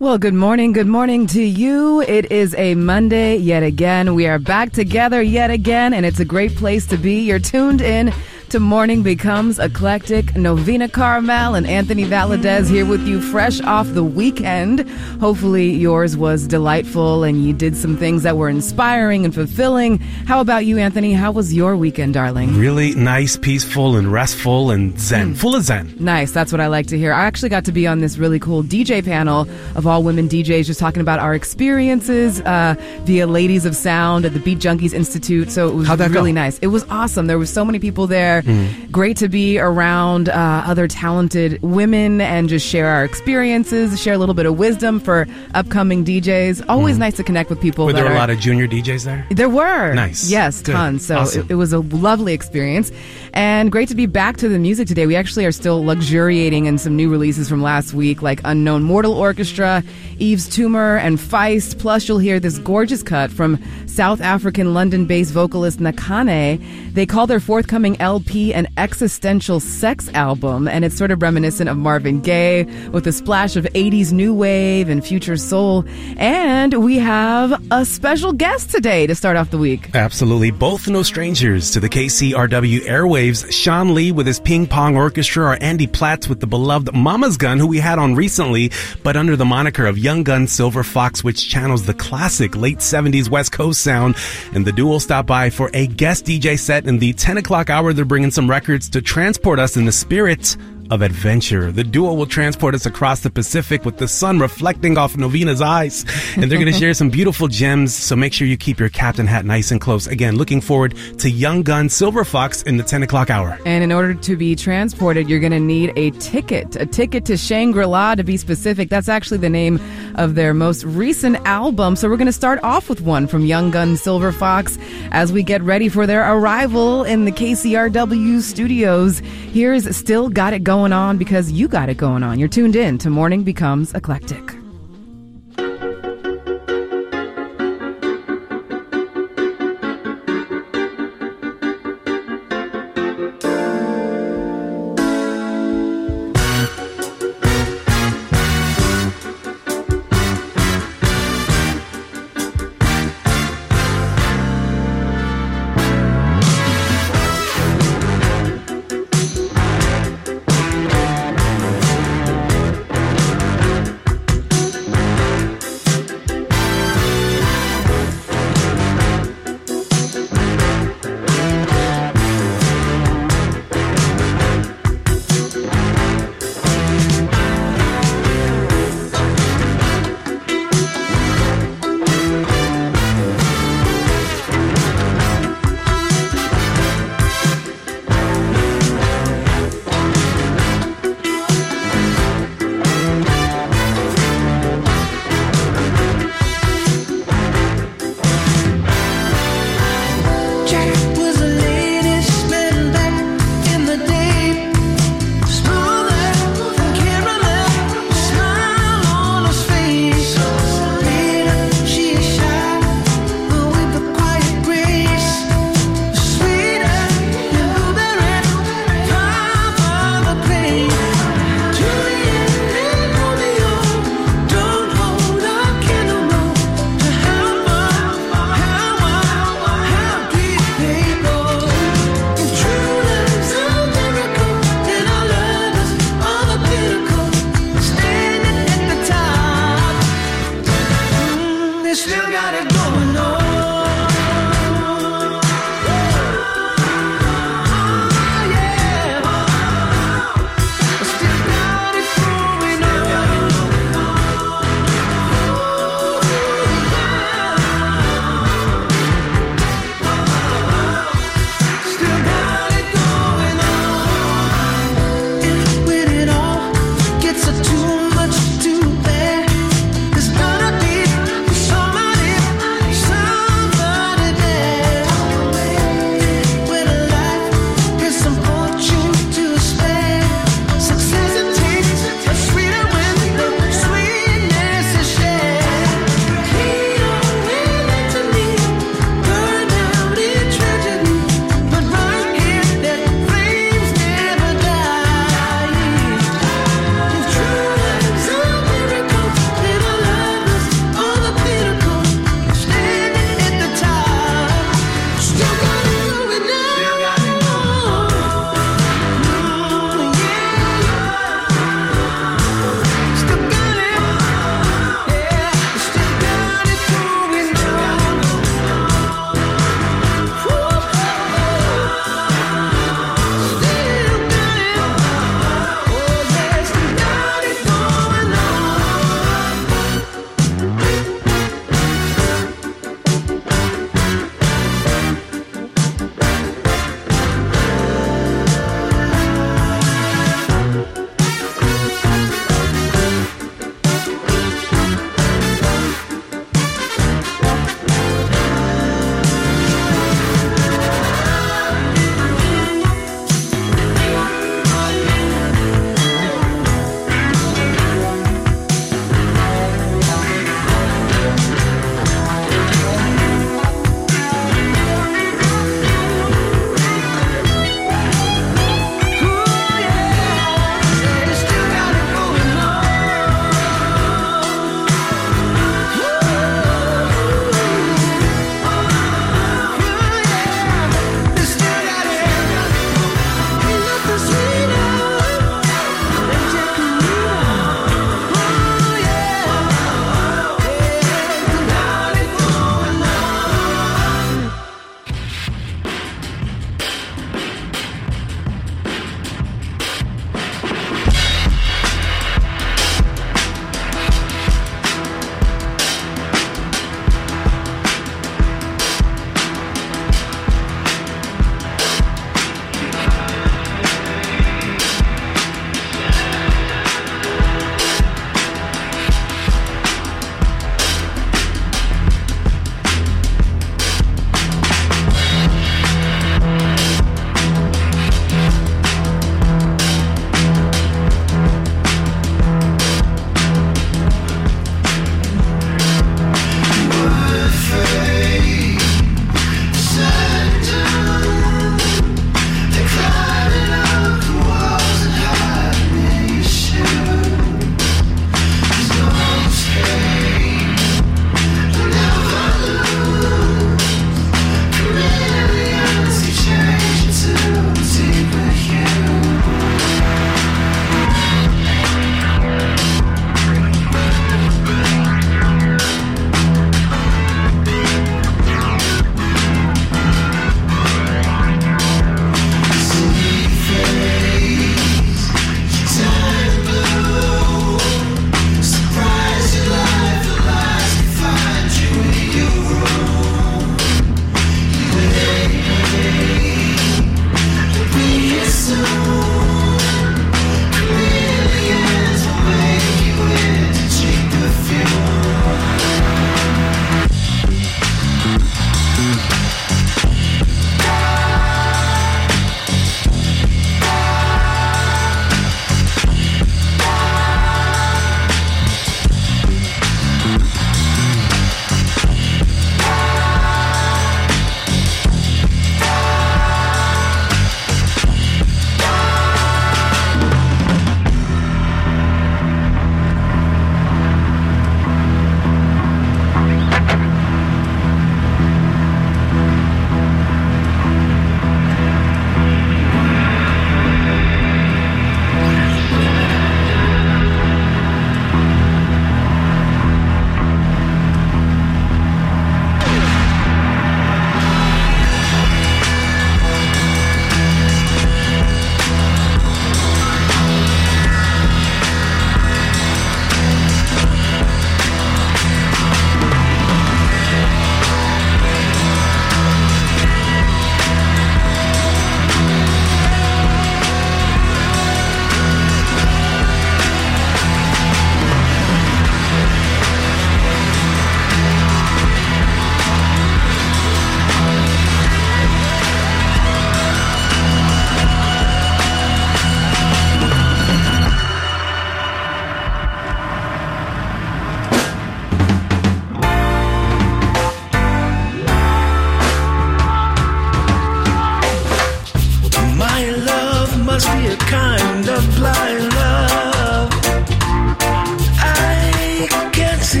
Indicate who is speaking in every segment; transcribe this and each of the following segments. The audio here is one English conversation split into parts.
Speaker 1: Well, good morning. Good morning to you. It is a Monday yet again. We are back together yet again, and it's a great place to be. You're tuned in to Morning Becomes Eclectic. Novena Carmel and Anthony Valadez here with you fresh off the weekend. Hopefully, yours was delightful and you did some things that were inspiring and fulfilling. How about you, Anthony? How was your weekend, darling?
Speaker 2: Really nice, peaceful, and restful and zen, mm. full of zen.
Speaker 1: Nice. That's what I like to hear. I actually got to be on this really cool DJ panel of all women DJs just talking about our experiences uh, via Ladies of Sound at the Beat Junkies Institute. So it was really go? nice. It was awesome. There were so many people there. Mm. Great to be around uh, other talented women and just share our experiences, share a little bit of wisdom for upcoming DJs. Always mm. nice to connect with people.
Speaker 2: Were there
Speaker 1: are,
Speaker 2: a lot of junior DJs there?
Speaker 1: There were.
Speaker 2: Nice.
Speaker 1: Yes, Good. tons. So awesome. it, it was a lovely experience and great to be back to the music today. We actually are still luxuriating in some new releases from last week, like Unknown Mortal Orchestra, Yves Tumor, and Feist. Plus, you'll hear this gorgeous cut from South African London based vocalist Nakhane. They call their forthcoming LP an existential sex album, and it's sort of reminiscent of Marvin Gaye with a splash of 80s new wave and future soul. And we have a special guest today to start off the week.
Speaker 2: Absolutely. Both no strangers to the KCRW airwaves. Sean Lee with his Ping Pong Orchestra, or Andy Platts with the beloved Mama's Gun, who we had on recently, but under the moniker of Young Gun Silver Fox, which channels the classic late 70s West Coast sound. And the duo stop by for a guest DJ set in the 10 o'clock hour. They're bringing some records to transport us in the spirit of adventure. The duo will transport us across the Pacific with the sun reflecting off Novena's eyes. And they're going to share some beautiful gems. So make sure you keep your captain hat nice and close. Again, looking forward to Young Gun Silver Fox in the 10 o'clock hour.
Speaker 1: And in order to be transported, you're going to need a ticket, a ticket to Shangri La to be specific. That's actually the name of their most recent album. So we're going to start off with one from Young Gun Silver Fox as we get ready for their arrival in the KCRW studios. Here's Still Got It Going going on because you got it going on. You're tuned in to Morning Becomes Eclectic.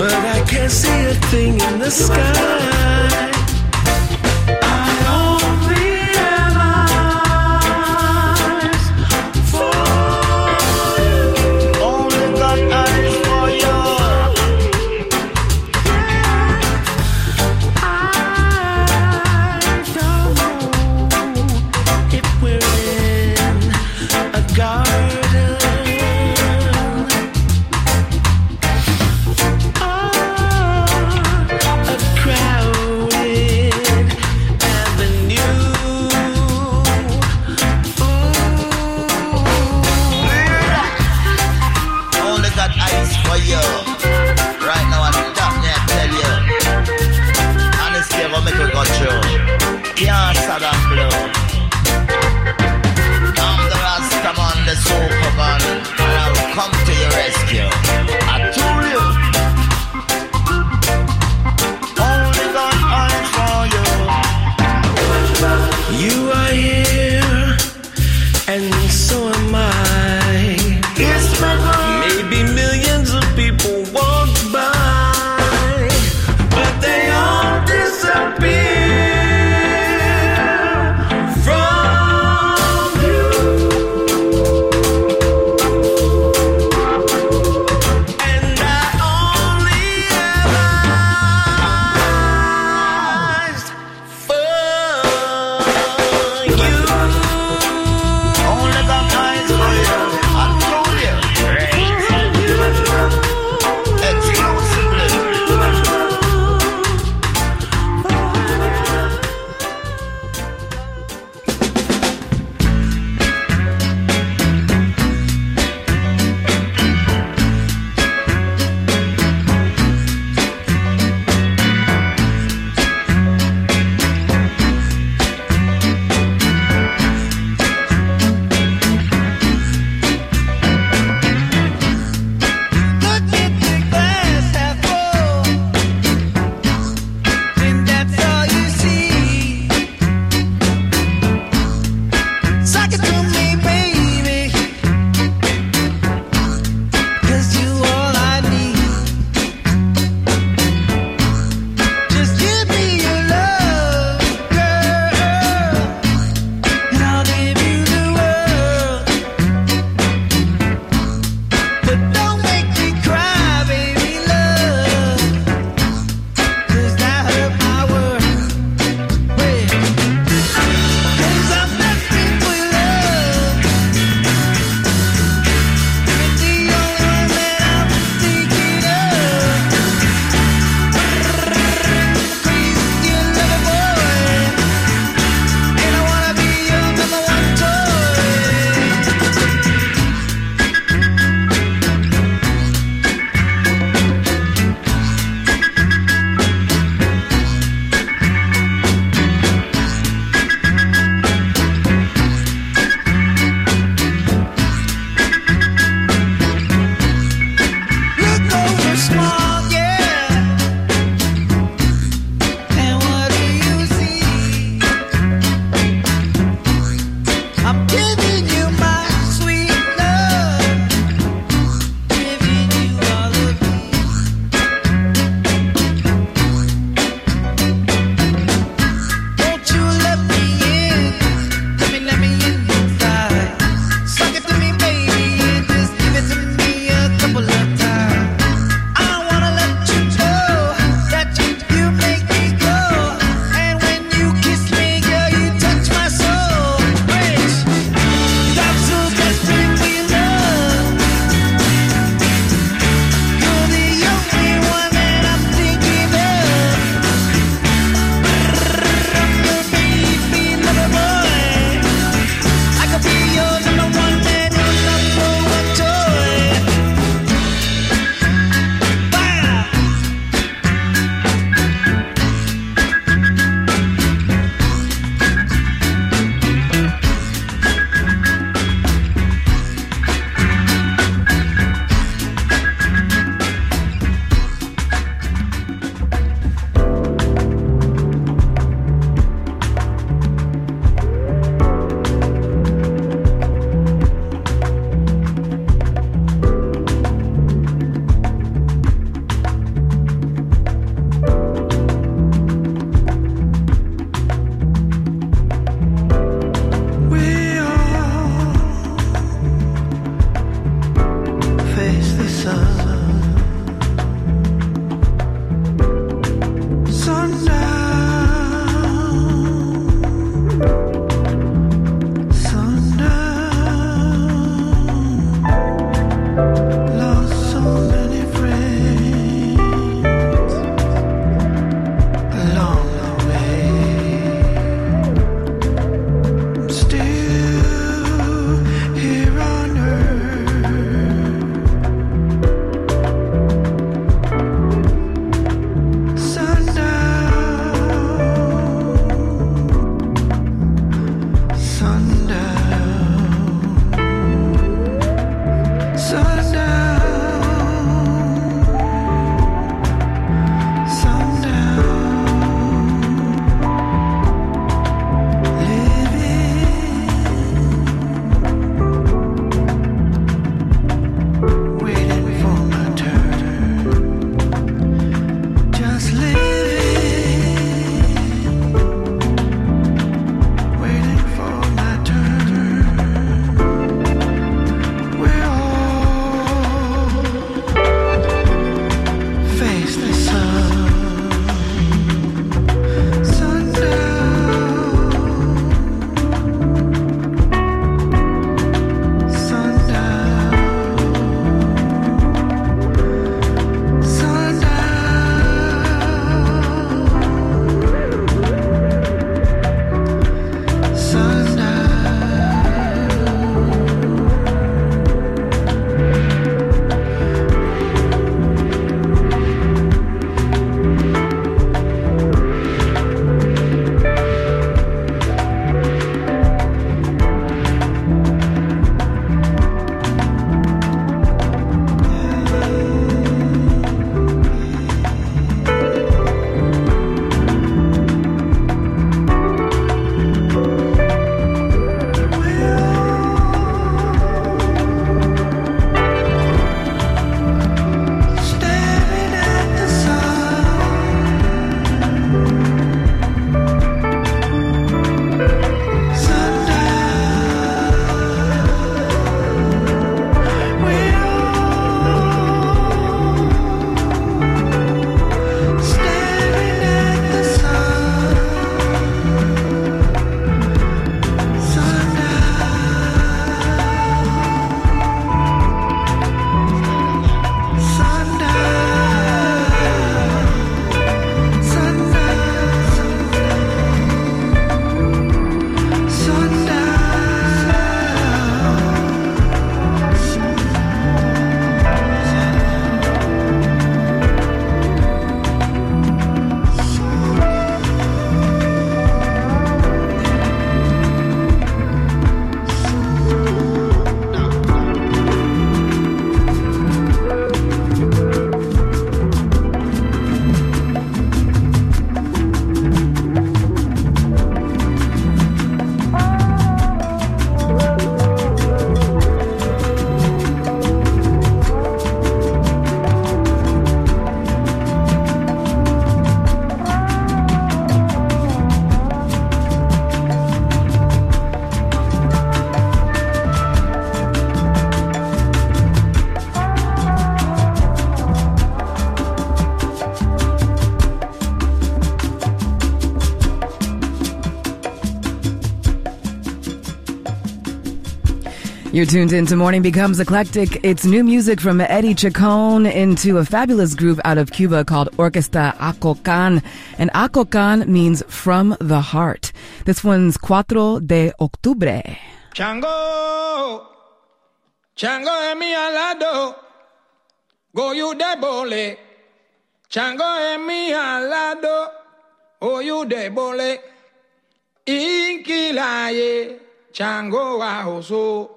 Speaker 3: But
Speaker 4: I
Speaker 3: can't see a thing in the sky.
Speaker 1: You're tuned into Morning Becomes Eclectic. It's new music from Eddie Chacon into a fabulous group out of Cuba called Orquesta Acocan. And Acocan means from the heart. This one's Cuatro de Octubre.
Speaker 5: Chango, Chango en mi alado, goyu de bole. Chango en mi alado, goyu de bole. Inkilaye, Chango. Inkilaye,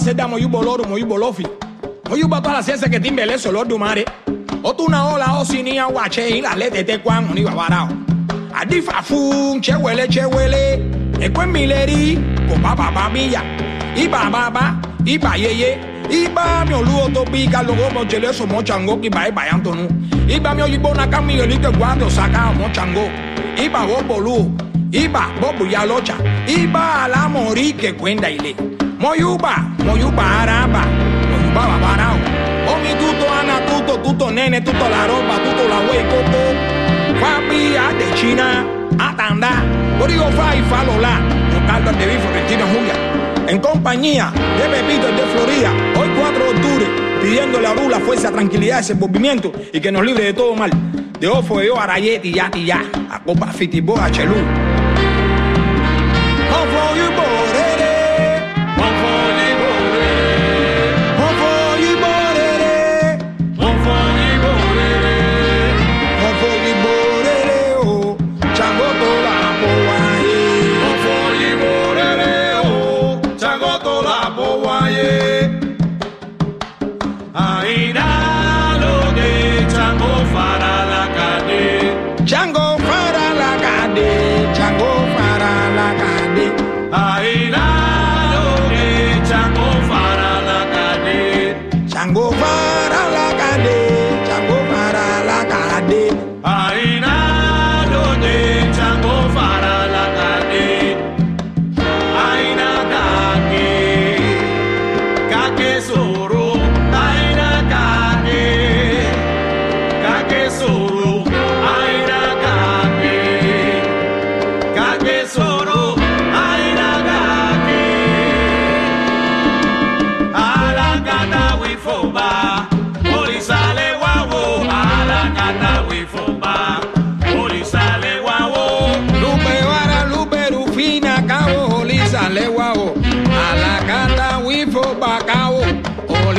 Speaker 5: seda moyubo loro moyubo lofi moyubo todas las ciencias que timbele eso lo dumare o tu na ola o sinia wache in la lete te kwan ni babarao adifa fun che wele che wele e kwen mileri ko ba bamiya iba baba iba yeye. Iba mi oluo to pika logo mo chele so mo chango ki bai bai antonu iba mi oyibo na kan miguelito cuando saca mo chango iba bo boluo iba bobo ya locha iba la mori que cuenta y le, moyuba moyuba araba. Moyuba babarao. Omi tuto ana tuto, tuto nene, tuto la ropa, tuto la wey coco. A de China, atanda. Origo fa y falola. Con Carlos de Florentina Julia. En compañía de Pepito de Florida. Hoy 4 de octubre. Pidiéndole a Rula fuerza, tranquilidad, ese movimiento y que nos libre de todo mal. De Ofo, de Arayeti, ya, ya. A Copa Fitibo, a Chelú.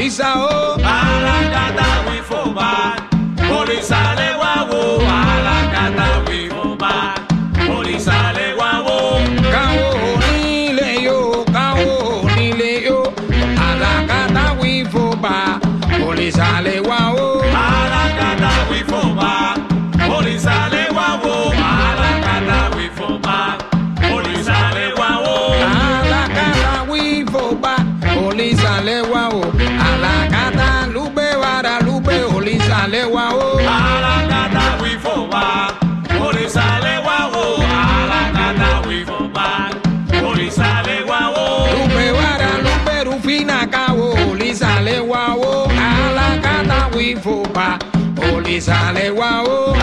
Speaker 5: òrìṣà o. alákatá wí fún bá police lè wá wo alákatá wí fún bá òrìṣà lè wá wo. káwọ́ onílé yó káwọ́ onílé yó alákatá wí fún bá òrìṣà lè wá o. papá, Oli sale guau.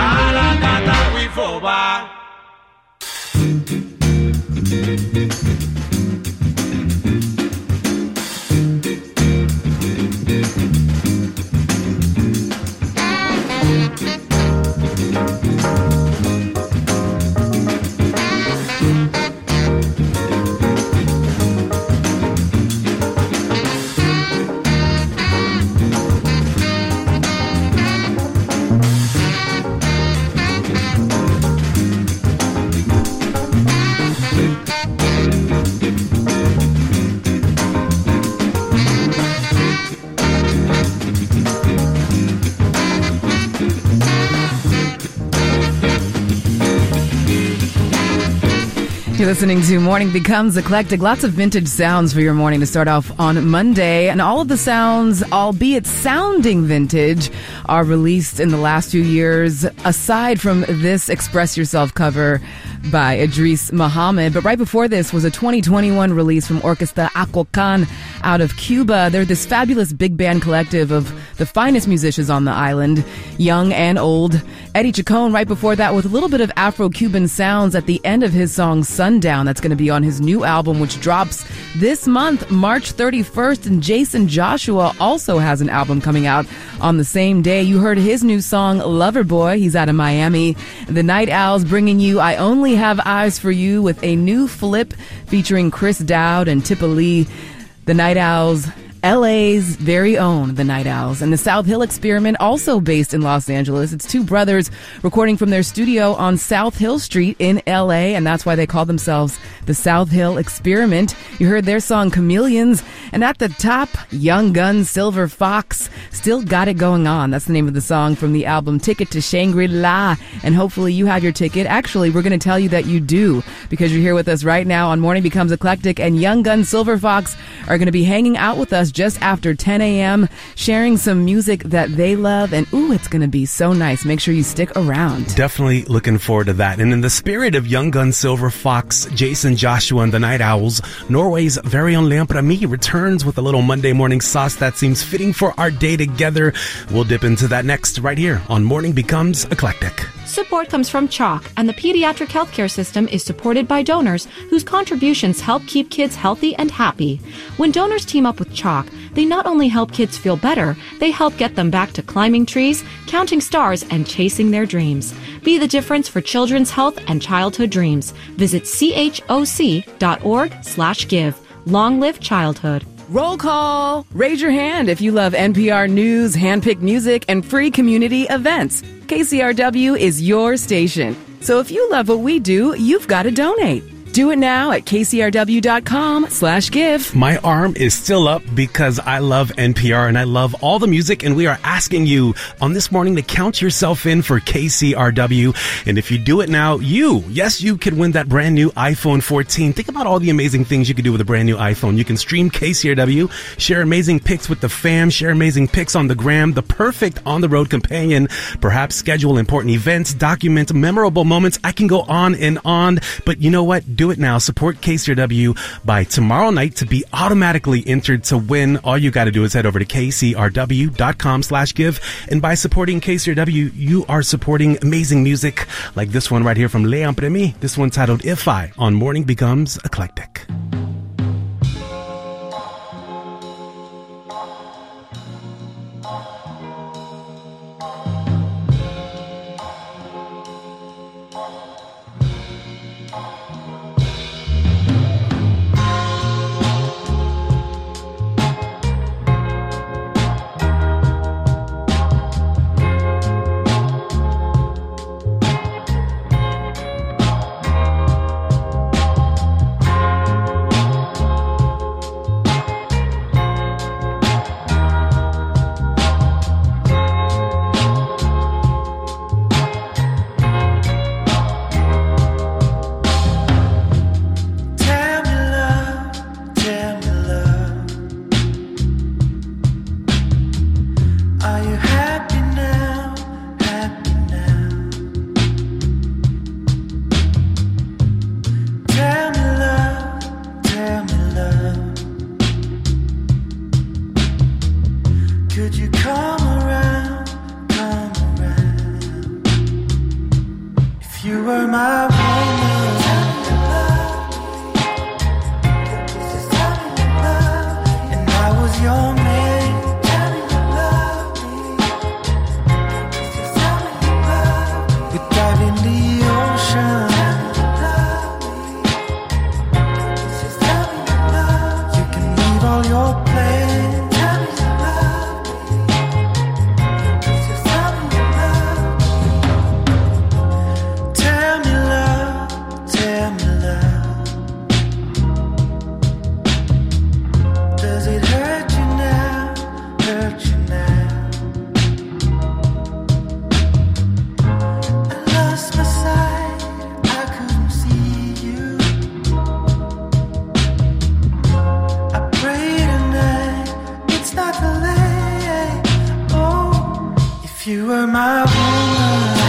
Speaker 1: You're listening to Morning Becomes Eclectic. Lots of vintage sounds for your morning to start off on Monday. And all of the sounds, albeit sounding vintage, are released in the last few years, aside from this Express Yourself cover by Idris Muhammad. But right before this was a 2021 release from Orquesta Acocan out of Cuba. They're this fabulous big band collective of the finest musicians on the island, young and old. Eddie Chacon right before that with a little bit of Afro-Cuban sounds at the end of his song Sundown. That's going to be on his new album, which drops this month, March 31st. And Jason Joshua also has an album coming out on the same day. You heard his new song, Lover Boy. He's out of Miami. The Night Owls bringing you I Only Have Eyes for You with a new flip featuring Chris Dowd and Tippa Lee. The Night Owls LA's very own The Night Owls and the South Hill Experiment, also based in Los Angeles. It's two brothers recording from their studio on South Hill Street in LA, and that's why they call themselves the South Hill Experiment. You heard their song Chameleons, and at the top, Young Gun Silver Fox, Still Got It Going On. That's the name of the song from the album Ticket to Shangri-La, and hopefully you have your ticket. Actually, we're going to tell you that you do because you're here with us right now on Morning Becomes Eclectic, and Young Gun Silver Fox are going to be hanging out with us just after 10 a.m., sharing some music that they love. And ooh, it's going to be so nice. Make sure you stick around.
Speaker 2: Definitely looking forward to that. And in the spirit of Young Gun Silver Fox, Jason Joshua and the Night Owls, Norway's very own Leon Prami returns with a little Monday morning sauce that seems fitting for our day together. We'll dip into that next right here on Morning Becomes Eclectic.
Speaker 6: Support comes from CHOC, and the pediatric healthcare system is supported by donors whose contributions help keep kids healthy and happy. When donors team up with CHOC, they not only help kids feel better, they help get them back to climbing trees, counting stars, and chasing their dreams. Be the difference for children's health and childhood dreams. Visit choc.org slash give. Long live childhood.
Speaker 1: Roll call! Raise your hand if you love NPR news, handpicked music, and free community events. KCRW is your station. So if you love what we do, you've got to donate. Do it now at kcrw.com slash give.
Speaker 2: My arm is still up because I love NPR and I love all the music and we are asking you on this morning to count yourself in for KCRW. And if you do it now, you, yes, you could win that brand new iPhone 14. Think about all the amazing things you could do with a brand new iPhone. You can stream KCRW, share amazing pics with the fam, share amazing pics on the gram, the perfect on the road companion, perhaps schedule important events, document memorable moments. I can go on and on, but you know what? Do it now. Support KCRW by tomorrow night to be automatically entered to win. All you got to do is head over to kcrw.com slash give. And by supporting KCRW, you are supporting amazing music like this one right here from Leon Premi. This one titled If I on Morning Becomes Eclectic.
Speaker 4: I
Speaker 7: wanna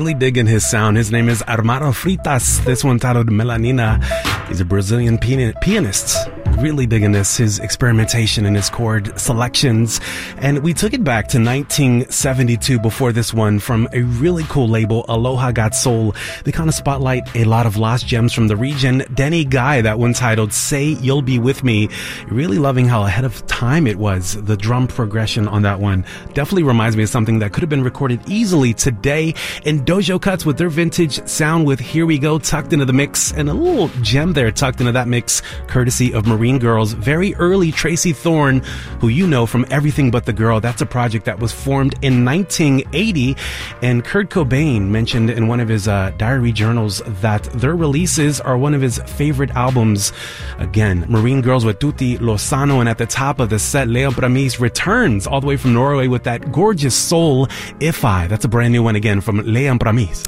Speaker 2: Really digging his sound. His name is Armando Fritas. This one titled Melanina. He's a Brazilian pian- pianist. Really digging this, his experimentation and his chord selections. And we took it back to 1972 before this one from a really cool label, Aloha Got Soul. They kind of spotlight a lot of lost gems from the region. Denny Guy, that one titled Say You'll Be With Me. Really loving how ahead of time it was. The drum progression on that one definitely reminds me of something that could have been recorded easily today. And Dojo Cuts with their vintage sound with Here We Go tucked into the mix and a little gem there tucked into that mix courtesy of Marine Girls. Very early Tracey Thorn, who you know from Everything But the Girl. That's a project that was formed in 1980. And Kurt Cobain mentioned in one of his uh, diary journals that their releases are one of his favorite albums. Again, Marine Girls with Tutti Lo Sanno. And at the top of the set, Leon Pramis returns all the way from Norway with that gorgeous soul, If I. That's a brand new one again from Leon Pramis.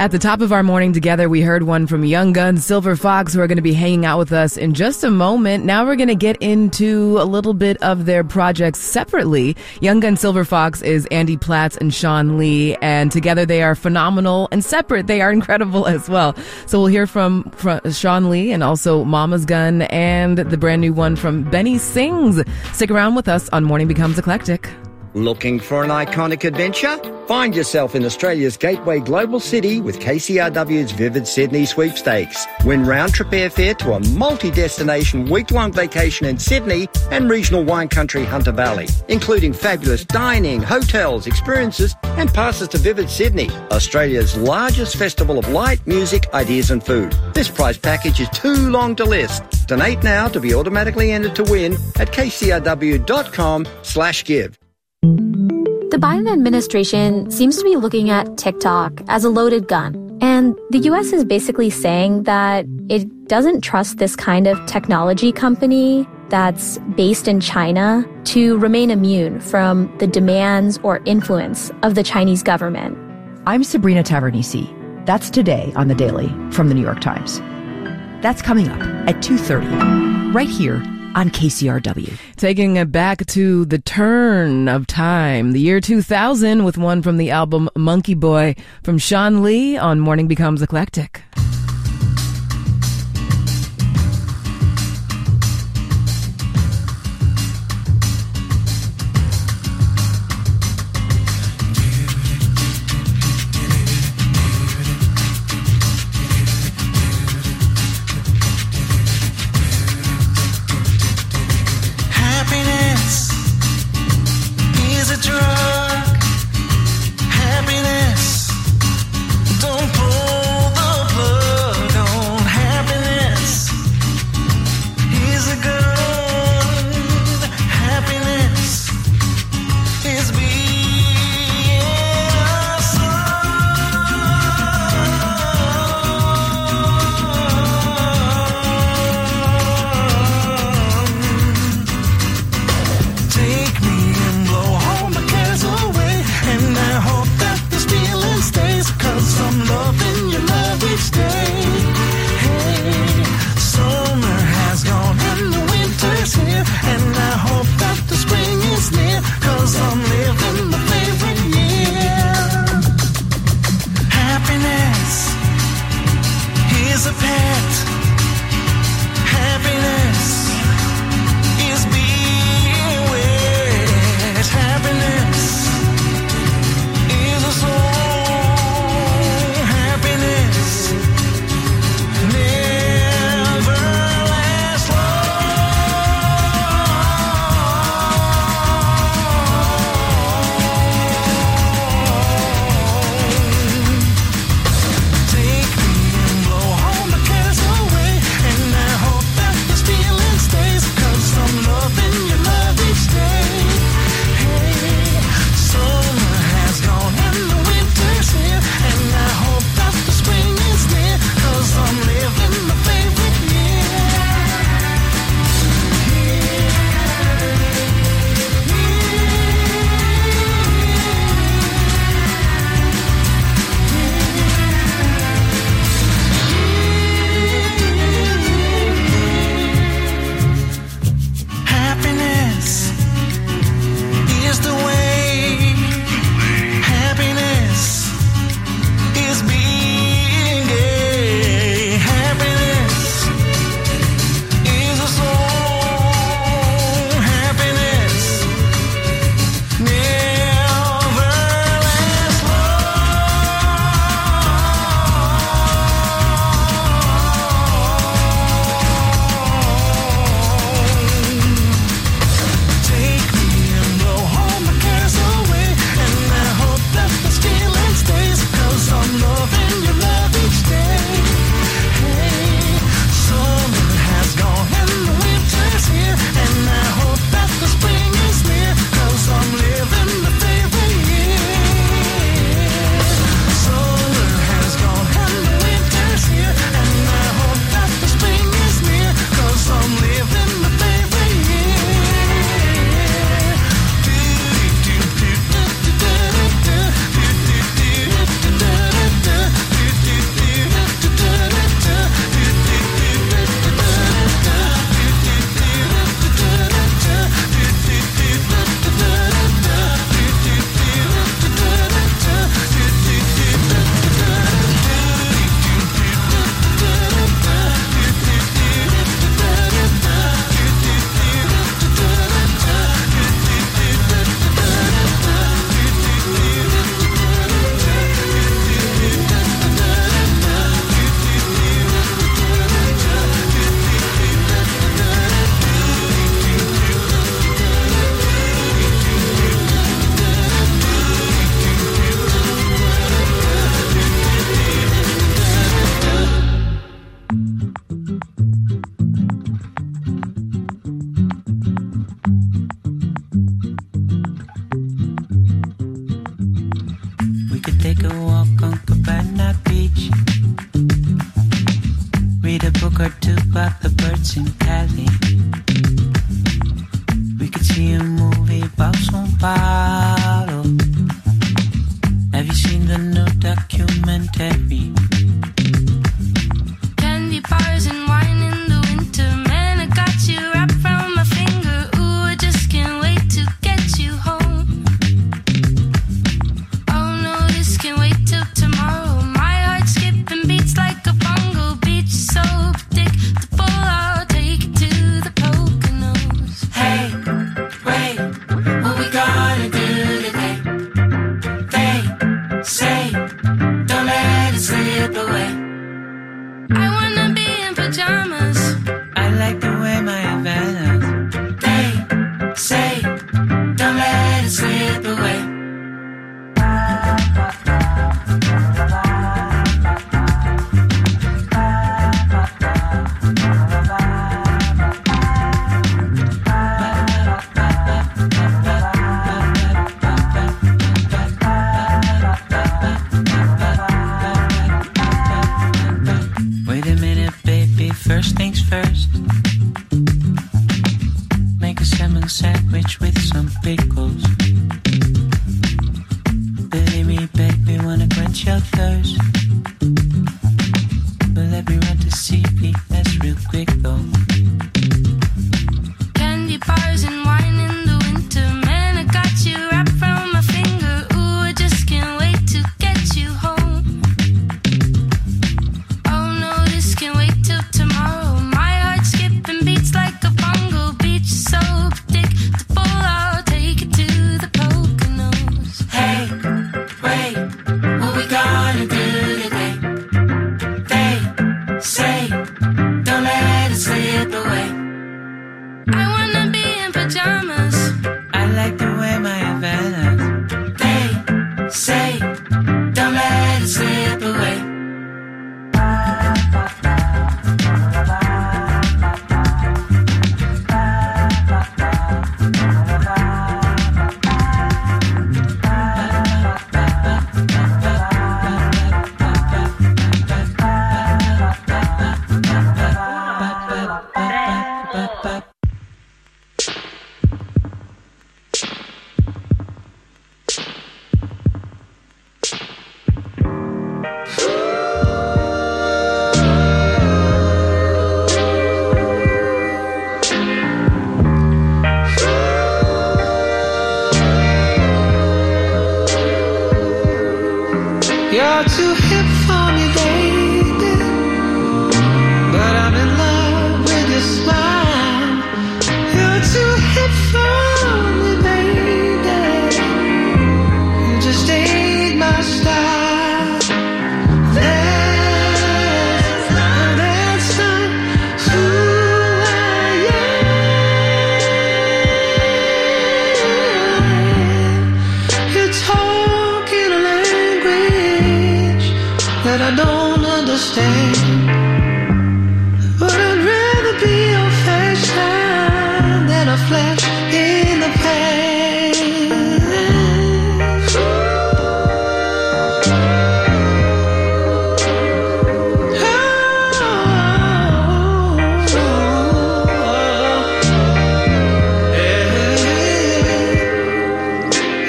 Speaker 1: At the top of our morning together, we heard one from Young Guns Silver Fox, who are going to be hanging out with us in just a moment. Now we're going to get into a little bit of their projects separately. Young Gun Silver Fox is Andy Platts and Shawn Lee, and together they are phenomenal, and separate they are incredible as well. So we'll hear from, from Shawn Lee and also Mama's Gun and the brand new one from Benny Sings. Stick around with us on Morning Becomes Eclectic.
Speaker 8: Looking for an iconic adventure? Find yourself in Australia's gateway global city with KCRW's Vivid Sydney Sweepstakes. Win round trip airfare to a multi destination week long vacation in Sydney and regional wine country Hunter Valley, including fabulous dining, hotels, experiences, and passes to Vivid Sydney, Australia's largest festival of light, music, ideas, and food. This prize package is too long to list. Donate now to be automatically entered to win at kcrw.com slash give.
Speaker 9: Biden administration seems to be looking at TikTok as a loaded gun. And the US is basically saying that it doesn't trust this kind of technology company that's based in China to remain immune from the demands or influence of the Chinese government.
Speaker 10: I'm Sabrina Tavernise. That's today on the Daily from the New York Times. That's coming up at 2:30 right here on KCRW.
Speaker 1: Taking it back to the turn of time, the year 2000, with one from the album Monkey Boy from Shawn Lee on Morning Becomes Eclectic.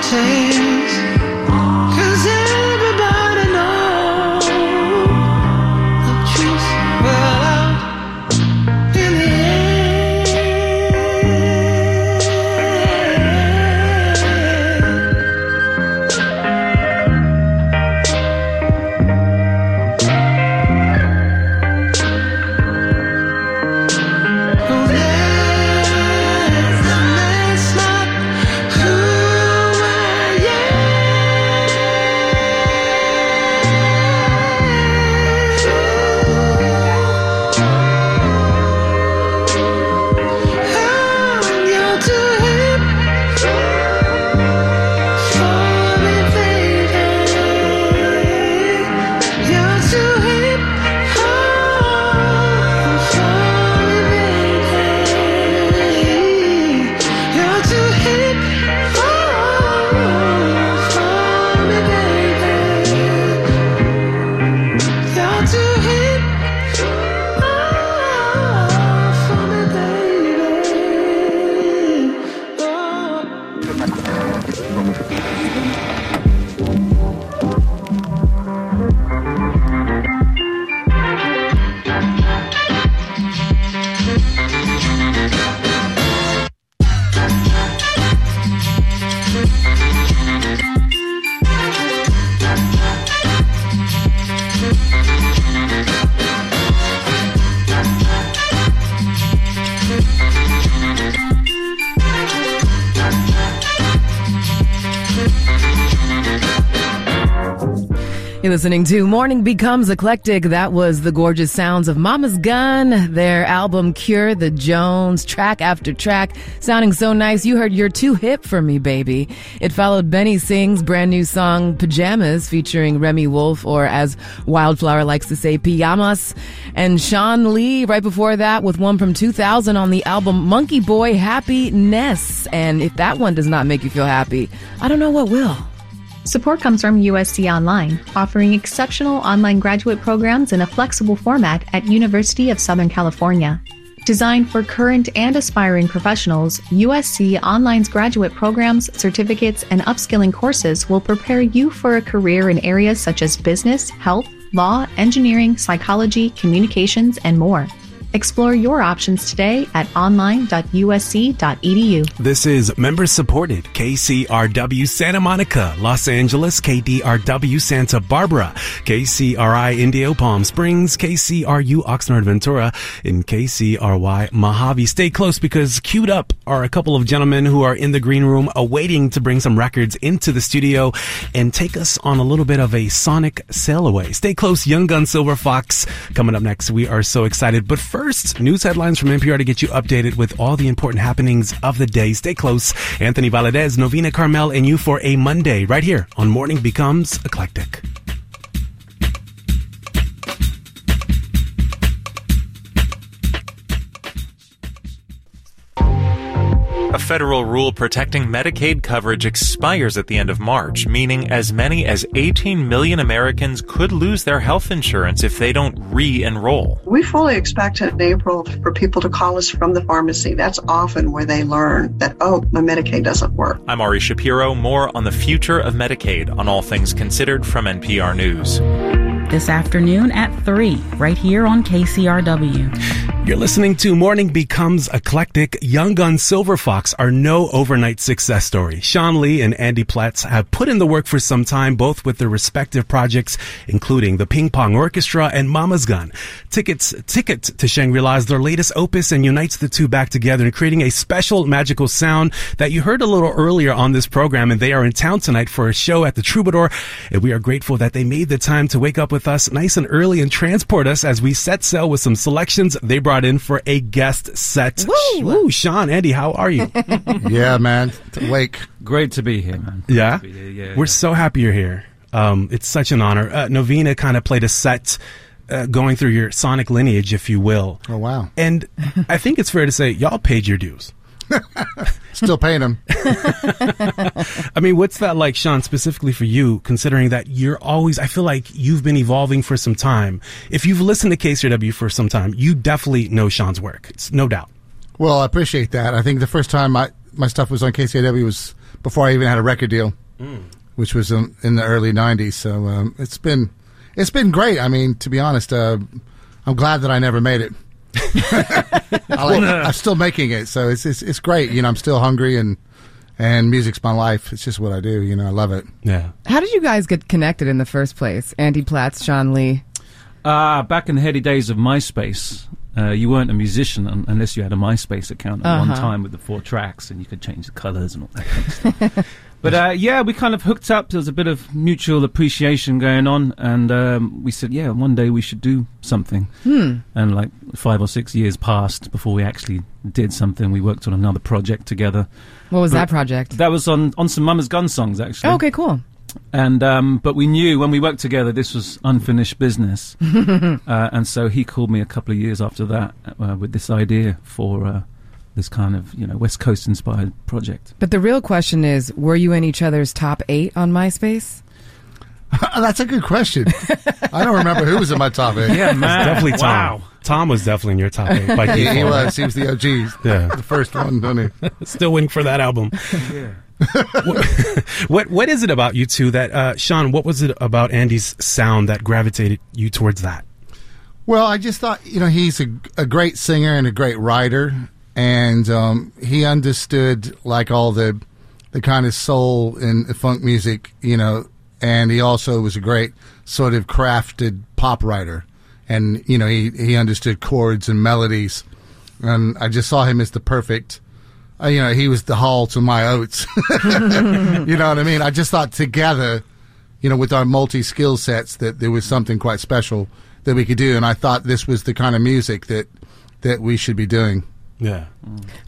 Speaker 11: lived
Speaker 1: listening to Morning Becomes Eclectic. That was the gorgeous sounds of Mama's Gun, their album Cure the Jones, track after track, sounding so nice. You heard You're Too Hip for Me, Baby. It followed Benny Sings' brand new song Pajamas featuring Remi Wolf, or as Wildflower likes to say, Pijamas. And Shawn Lee right before that with one from 2000 on the album Monkey Boy Happiness. And if that one does not make you feel happy, I don't know what will.
Speaker 6: Support comes from USC Online, offering exceptional online graduate programs in a flexible format at University of Southern California. Designed for current and aspiring professionals, USC Online's graduate programs, certificates, and upskilling courses will prepare you for a career in areas such as business, health, law, engineering, psychology, communications, and more. Explore your options today at online.usc.edu.
Speaker 2: This is member supported KCRW Santa Monica, Los Angeles, KDRW Santa Barbara, KCRI Indio Palm Springs, KCRU Oxnard Ventura, and KCRY Mojave. Stay close because queued up are a couple of gentlemen who are in the green room awaiting to bring some records into the studio and take us on a little bit of a sonic sail away. Stay close, Young Gun Silver Fox coming up next. We are so excited. But first, news headlines from NPR to get you updated with all the important happenings of the day. Stay close. Anthony Valadez, Novena Carmel, and you for a Monday right here on Morning Becomes Eclectic.
Speaker 12: A federal rule protecting Medicaid coverage expires at the end of March, meaning as many as 18 million Americans could lose their health insurance if they don't re enroll.
Speaker 13: We fully expect in April for people to call us from the pharmacy. That's often where they learn that, oh, my Medicaid doesn't work.
Speaker 12: I'm Ari Shapiro. More on the future of Medicaid on All Things Considered from NPR News.
Speaker 14: This afternoon at 3, right here on KCRW.
Speaker 2: You're listening to Morning Becomes Eclectic. Young Gun Silver Fox are no overnight success story. Shawn Lee and Andy Platts have put in the work for some time, both with their respective projects, including the Ping Pong Orchestra and Mama's Gun. Tickets, Ticket to Shangri-La is their latest opus and unites the two back together in creating a special magical sound that you heard a little earlier on this program. And they are in town tonight for a show at the Troubadour. And we are grateful that they made the time to wake up with us nice and early and transport us as we set sail with some selections they brought in for a guest set.
Speaker 1: Woo!
Speaker 2: Woo, Shawn, Andy, how are you?
Speaker 15: yeah, man. Wake.
Speaker 16: Great to be here, man.
Speaker 2: Yeah?
Speaker 16: Be here, yeah,
Speaker 2: We're
Speaker 16: yeah.
Speaker 2: so happy you're here. Um, it's such an honor. Uh, Novena kind of played a set uh, going through your sonic lineage, if you will.
Speaker 15: Oh, wow.
Speaker 2: And I think it's fair to say y'all paid your dues.
Speaker 15: Still paying them.
Speaker 2: I mean, what's that like, Shawn, specifically for you, considering that you're always, I feel like you've been evolving for some time. If you've listened to KCRW for some time, you definitely know Shawn's work. It's no doubt.
Speaker 15: Well, I appreciate that. I think the first time my, my stuff was on KCRW was before I even had a record deal,
Speaker 2: Mm.
Speaker 15: which was in, in the early '90s. So um, it's been it's been great. I mean, to be honest, uh, I'm glad that I never made it. I like, I'm still making it, so it's, it's it's great. You know, I'm still hungry and and music's my life. It's just what I do. You know, I love it.
Speaker 2: Yeah.
Speaker 1: How did you guys get connected in the first place? Andy Platts, Shawn Lee.
Speaker 16: Uh, back in the heady days of MySpace, uh, you weren't a musician un- unless you had a MySpace account at one
Speaker 1: Uh-huh.
Speaker 16: time with the four tracks, and you could change the colors and all that kind of stuff. But uh, yeah, we kind of hooked up. There was a bit of mutual appreciation going on, and um, we said, yeah, one day we should do something.
Speaker 1: Hmm.
Speaker 16: And like five or six years passed before we actually did something. We worked on another project together.
Speaker 1: What was
Speaker 16: But
Speaker 1: that project?
Speaker 16: That was on on some Mama's Gun songs, actually.
Speaker 1: Oh, okay, cool.
Speaker 16: And um, but we knew when we worked together this was unfinished business, uh, and so he called me a couple of years after that uh, with this idea for uh, this kind of you know West Coast inspired project.
Speaker 1: But the real question is, were you in each other's top eight on MySpace?
Speaker 15: That's a good question. I don't remember who was in my top eight.
Speaker 16: Yeah,
Speaker 2: It's definitely Tom.
Speaker 16: Wow.
Speaker 2: Tom was definitely in your top eight. By
Speaker 15: He, he was. He was the OG.
Speaker 2: Yeah.
Speaker 15: The first one, wasn't he?
Speaker 2: Still waiting for that album. what, what what is it about you two that uh, Shawn? What was it about Andy's sound that gravitated you towards that?
Speaker 15: Well, I just thought, you know, he's a, a great singer and a great writer, and um, he understood like all the the kind of soul and funk music, you know, and he also was a great sort of crafted pop writer, and you know, he he understood chords and melodies, and I just saw him as the perfect. Uh, you know, he was the hall to my oats. you know what I mean? I just thought together you know, with our multi skill sets, that there was something quite special that we could do. And I thought this was the kind of music that that we should be doing.
Speaker 2: Yeah.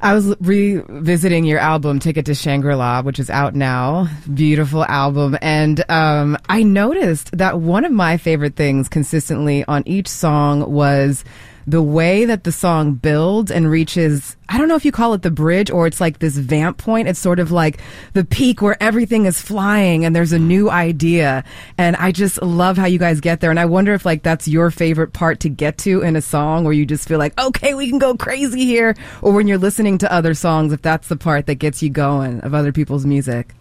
Speaker 1: I was revisiting your album Ticket to Shangri-La, which is out now. Beautiful album. And um, I noticed that one of my favorite things consistently on each song was the way that the song builds and reaches I don't know if you call it the bridge or it's like this vamp point. It's sort of like the peak where everything is flying and there's a new idea. And I just love how you guys get there. And I wonder if like that's your favorite part to get to in a song where you just feel like, okay, we can go crazy here. Or when you're listening to other songs, if that's the part that gets you going of other people's music.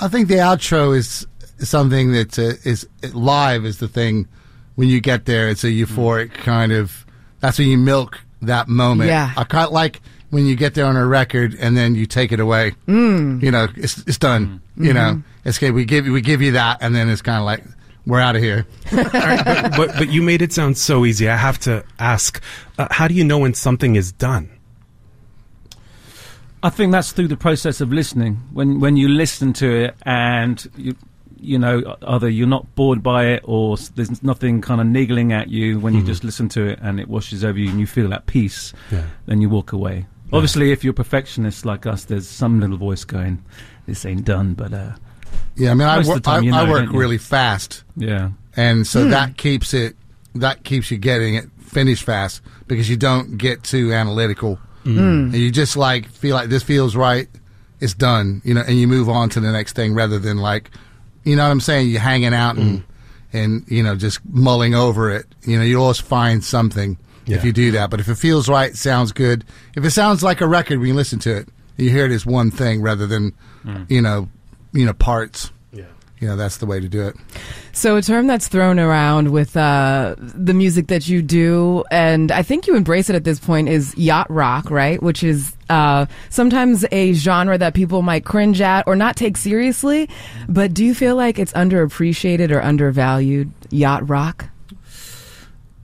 Speaker 15: I think the outro is something that uh, is live is the thing. When you get there, it's a euphoric kind of. That's when you milk that moment.
Speaker 1: Yeah.
Speaker 15: I kind of like when you get there on a record and then you take it away.
Speaker 1: Mm.
Speaker 15: You know, it's it's done. You know, it's okay. We give you we give you that, and then it's kind of like we're out of here.
Speaker 2: but, but but you made it sound so easy. I have to ask, uh, how do you know when something is done?
Speaker 16: I think that's through the process of listening. When when you listen to it and you you know either you're not bored by it or there's nothing kind of niggling at you when you
Speaker 2: Mhm.
Speaker 16: just listen to it and it washes over you and you feel at peace.
Speaker 2: Yeah.
Speaker 16: Then you walk away. Obviously, if you're perfectionists like us, there's some little voice going, "This ain't done," but uh,
Speaker 15: Yeah, I mean, I
Speaker 16: most of
Speaker 15: work,
Speaker 16: time
Speaker 15: I,
Speaker 16: you
Speaker 15: I work
Speaker 16: don't you?
Speaker 15: really fast.
Speaker 16: Yeah.
Speaker 15: and so
Speaker 16: Hmm.
Speaker 15: that keeps it that keeps you getting it finished fast because you don't get too analytical.
Speaker 16: Hmm.
Speaker 1: Mm.
Speaker 15: And you just like feel like this feels right, it's done, you know, and you move on to the next thing rather than like, you know what I'm saying? You're hanging out and and you know just mulling over it. You know, you always find something
Speaker 2: Yeah.
Speaker 15: if you do that. But if it feels right, sounds good. If it sounds like a record when you listen to it, you hear it as one thing rather than
Speaker 16: Hmm.
Speaker 15: you know you know parts.
Speaker 2: Yeah.
Speaker 15: You know, that's the way to do it.
Speaker 1: So a term that's thrown around with uh, the music that you do, and I think you embrace it at this point, is yacht rock, right? Which is uh, sometimes a genre that people might cringe at or not take seriously. But do you feel like it's underappreciated or undervalued? Yacht rock.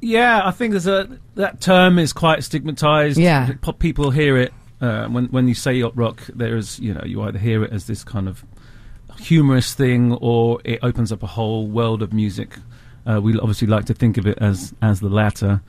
Speaker 16: Yeah, I think there's a that term is quite stigmatized.
Speaker 1: Yeah.
Speaker 16: People hear it uh, when when you say yacht rock. There is you know you either hear it as this kind of humorous thing or it opens up a whole world of music. Uh, we obviously like to think of it as as the latter.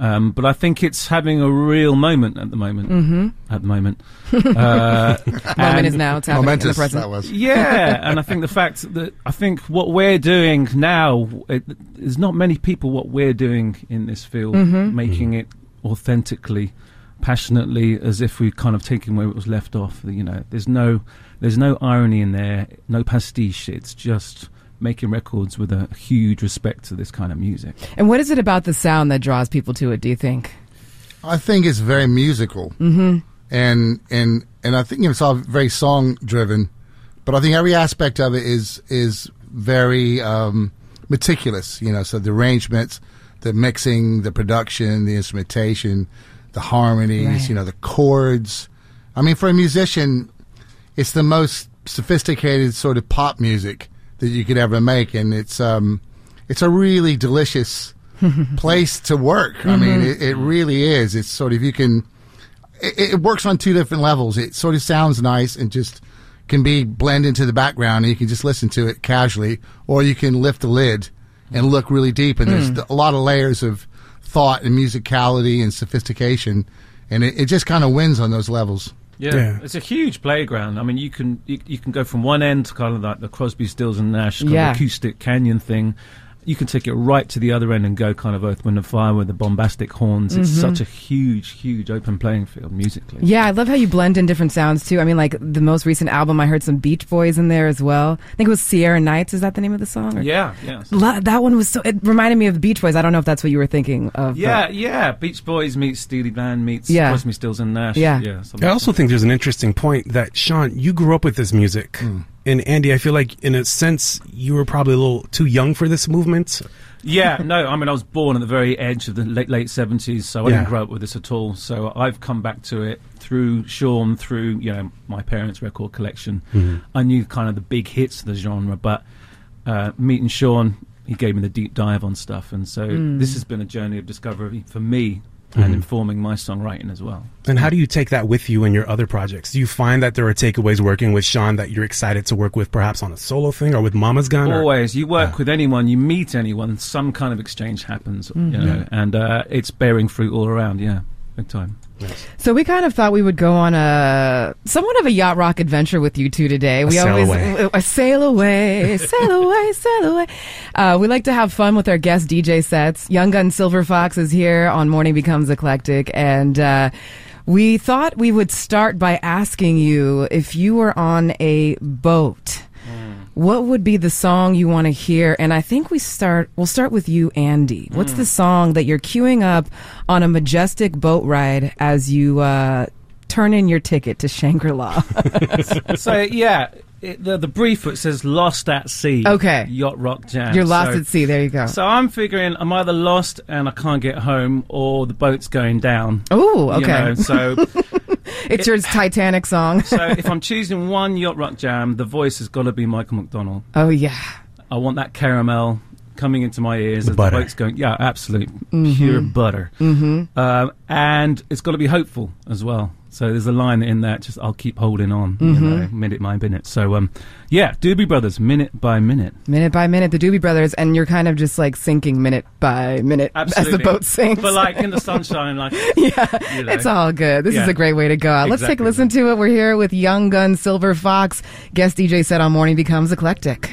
Speaker 16: Um, but I think it's having a real moment at the moment.
Speaker 1: Mhm.
Speaker 16: At the moment, uh,
Speaker 1: Moment is now. It's happening in the present.
Speaker 15: that was.
Speaker 16: yeah, and I think the fact that I think what we're doing now, it, there's not many people what we're doing in this field,
Speaker 1: Mhm.
Speaker 16: making it authentically, passionately, as if we're kind of taking where it was left off. You know, there's no, there's no irony in there, no pastiche. It's just making records with a huge respect to this kind of music.
Speaker 1: And what is it about the sound that draws people to it? Do you think?
Speaker 15: I think it's very musical,
Speaker 1: Mm-hmm.
Speaker 15: and and and I think it's all very song driven, but I think every aspect of it is is very um, meticulous. You know, so the arrangements, the mixing, the production, the instrumentation, the harmonies.
Speaker 1: Right.
Speaker 15: You know, the chords. I mean, for a musician, it's the most sophisticated sort of pop music that you could ever make, and it's um, it's a really delicious place to work. I mean, it, it really is. It's sort of you can. It, it works on two different levels. It sort of sounds nice and just can be blend into the background, and you can just listen to it casually, or you can lift the lid and look really deep. And there's
Speaker 16: Mm.
Speaker 15: a lot of layers of thought and musicality and sophistication, and it, it just kind of wins on those levels.
Speaker 16: Yeah,
Speaker 2: Yeah.
Speaker 16: it's a huge playground. I mean, you can you, you can go from one end to kind of like the Crosby, Stills and Nash kind
Speaker 1: Yeah.
Speaker 16: of acoustic canyon thing. You can take it right to the other end and go kind of Earth, Wind and Fire with the bombastic horns. It's
Speaker 1: Mhm.
Speaker 16: such a huge, huge open playing field musically.
Speaker 1: Yeah, I love how you blend in different sounds too. I mean, like the most recent album, I heard some Beach Boys in there as well. I think it was Sierra Nights. Is that the name of the song? Or-
Speaker 16: Yeah, yeah.
Speaker 1: Lo- that one was so. It reminded me of the Beach Boys. I don't know if that's what you were thinking of.
Speaker 16: Yeah,
Speaker 1: but-
Speaker 16: yeah. Beach Boys meets Steely Dan meets
Speaker 1: Yeah.
Speaker 16: Crosby, Stills and Nash.
Speaker 1: Yeah.
Speaker 16: yeah.
Speaker 2: I also think there's an interesting point that Shawn, you grew up with this music, and Andy, I feel like in a sense you were probably a little too young for this movement.
Speaker 16: yeah, no, I mean, I was born at the very edge of the late late seventies, so I
Speaker 2: Yeah.
Speaker 16: didn't grow up with this at all. So I've come back to it through Shawn, through you know my parents' record collection.
Speaker 2: Mhm.
Speaker 16: I knew kind of the big hits of the genre, but uh, meeting Shawn, he gave me the deep dive on stuff, and so
Speaker 1: Mm.
Speaker 16: this has been a journey of discovery for me and
Speaker 2: Mhm.
Speaker 16: informing my songwriting as well.
Speaker 2: And how do you take that with you in your other projects? Do you find that there are takeaways working with Shawn that you're excited to work with, perhaps on a solo thing or with Mama's Gun? or-
Speaker 16: Always, you work with anyone, you meet anyone, some kind of exchange happens,
Speaker 1: Mhm.
Speaker 16: you know, and uh, it's bearing fruit all around. Yeah, big time.
Speaker 1: So we kind of thought we would go on a somewhat of a yacht rock adventure with you two today.
Speaker 2: A
Speaker 1: we
Speaker 2: sail
Speaker 1: always
Speaker 2: away.
Speaker 1: a sail away, sail away, sail away. Uh, we like to have fun with our guest DJ sets. Young Gun Silver Fox is here on Morning Becomes Eclectic, and uh, we thought we would start by asking you if you were on a boat. What would be the song you want to hear? And I think we start. We'll start with you, Andy. What's the song that you're queuing up on a majestic boat ride as you uh, turn in your ticket to Shangri La?
Speaker 16: so yeah, it, the the brief it says "Lost at Sea."
Speaker 1: Okay.
Speaker 16: yacht rock jam.
Speaker 1: You're lost
Speaker 16: So-
Speaker 1: at sea. There you go.
Speaker 16: So I'm figuring I'm either lost and I can't get home, or the boat's going down.
Speaker 1: Ooh,
Speaker 16: You
Speaker 1: okay.
Speaker 16: know, so
Speaker 1: it's your Titanic song.
Speaker 16: so if I'm choosing one yacht rock jam, the voice has got to be Michael McDonald.
Speaker 1: oh yeah.
Speaker 16: I want that caramel coming into my ears as
Speaker 2: butter.
Speaker 16: the boat's going. Yeah, absolute
Speaker 1: Mhm.
Speaker 16: pure butter.
Speaker 1: Mhm.
Speaker 16: Um, and it's got to be hopeful as well. So there's a line in that Just I'll keep holding on, you
Speaker 1: Mhm.
Speaker 16: know, minute by minute. So um, yeah, Doobie Brothers, minute by minute.
Speaker 1: Minute by minute, the Doobie Brothers, and you're kind of just like sinking minute by minute as the boat sinks.
Speaker 16: But like in the sunshine, like
Speaker 1: yeah,
Speaker 16: you know.
Speaker 1: it's all good. This is a great way to go out. Let's take a listen to it. We're here with Young Gun Silver Fox. Guest DJ set on Morning Becomes Eclectic.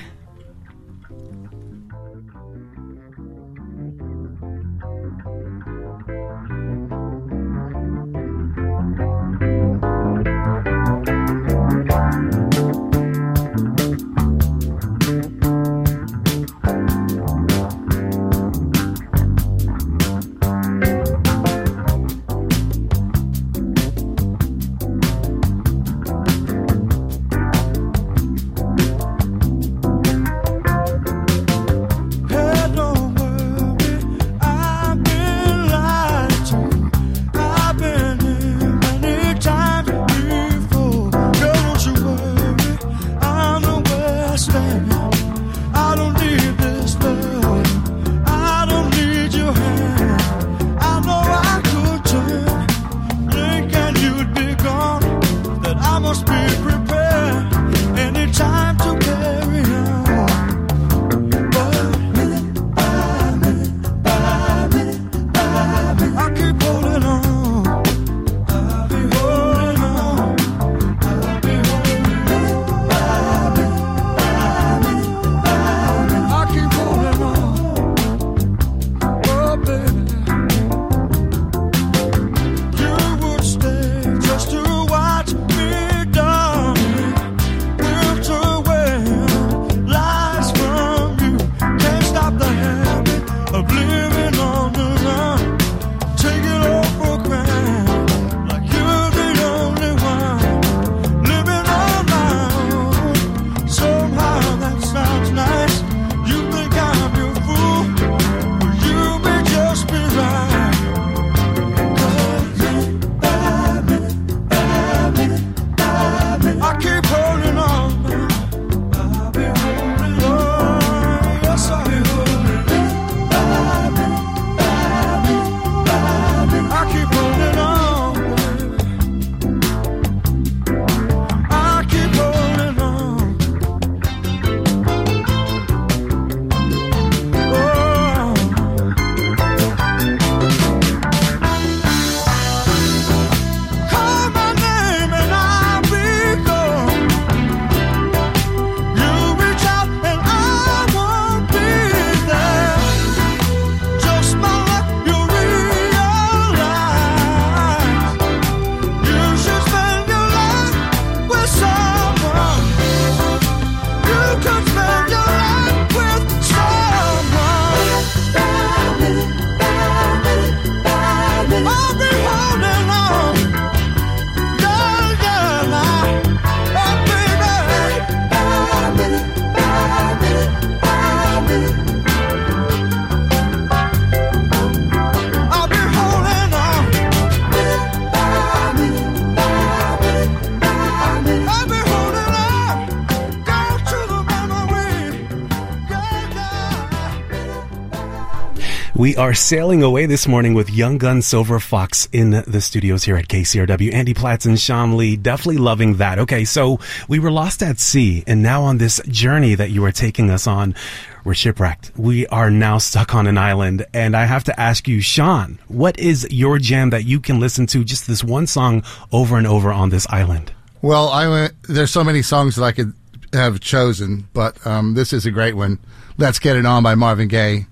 Speaker 2: Are sailing away this morning with Young Gun Silver Fox in the studios here at KCRW. Andy Platts and Shawn Lee, definitely loving that. Okay, so we were lost at sea, and now on this journey that you are taking us on, we're shipwrecked. We are now stuck on an island, and I have to ask you, Shawn, what is your jam that you can listen to just this one song over and over on this island?
Speaker 15: Well, I went, there's so many songs that I could have chosen, but um, this is a great one. Let's Get It On by Marvin Gaye.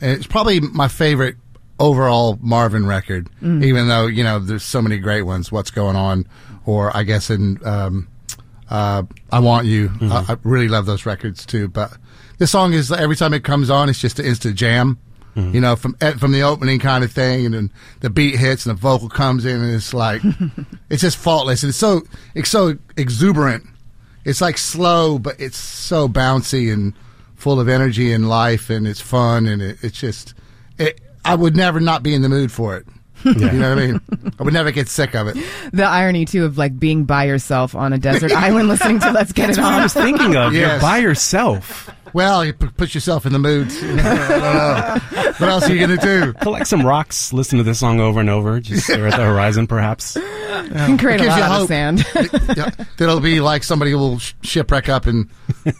Speaker 15: It's probably my favorite overall Marvin record,
Speaker 17: Mm.
Speaker 15: even though, you know, there's so many great ones. What's Going On, or I guess in um, uh, I Want You. I, I really love those records too. But this song is, every time it comes on, it's just an instant jam. You know, from eh, from the opening kind of thing, and then the beat hits and the vocal comes in, and it's like it's just faultless. And it's so it's so exuberant. It's like slow, but it's so bouncy and full of energy and life, and it's fun, and it, it's just. It, I would never not be in the mood for it. You know what I mean? I would never get sick of it.
Speaker 1: The irony too of like being by yourself on a desert island listening to "Let's Get
Speaker 2: That's
Speaker 1: It
Speaker 2: what
Speaker 1: On."
Speaker 2: I was thinking of. You're by yourself.
Speaker 15: Well, you p- put yourself in the mood. I don't know. What else are you going to do?
Speaker 2: Collect some rocks, listen to this song over and over, just stare at the horizon, perhaps.
Speaker 1: Can create a
Speaker 15: gives
Speaker 1: lot of
Speaker 15: hope.
Speaker 1: sand.
Speaker 15: yeah, that'll be like somebody will shipwreck up and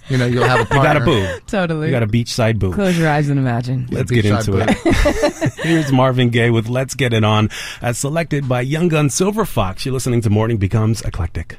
Speaker 15: you know you'll have a
Speaker 2: You got a boo.
Speaker 1: Totally.
Speaker 2: You got a beachside boo.
Speaker 1: Close your eyes and imagine.
Speaker 2: Let's get
Speaker 15: beachside
Speaker 2: into it. Here's Marvin Gaye with Let's Get It On, as selected by Young Gun Silver Fox. You're listening to Morning Becomes Eclectic.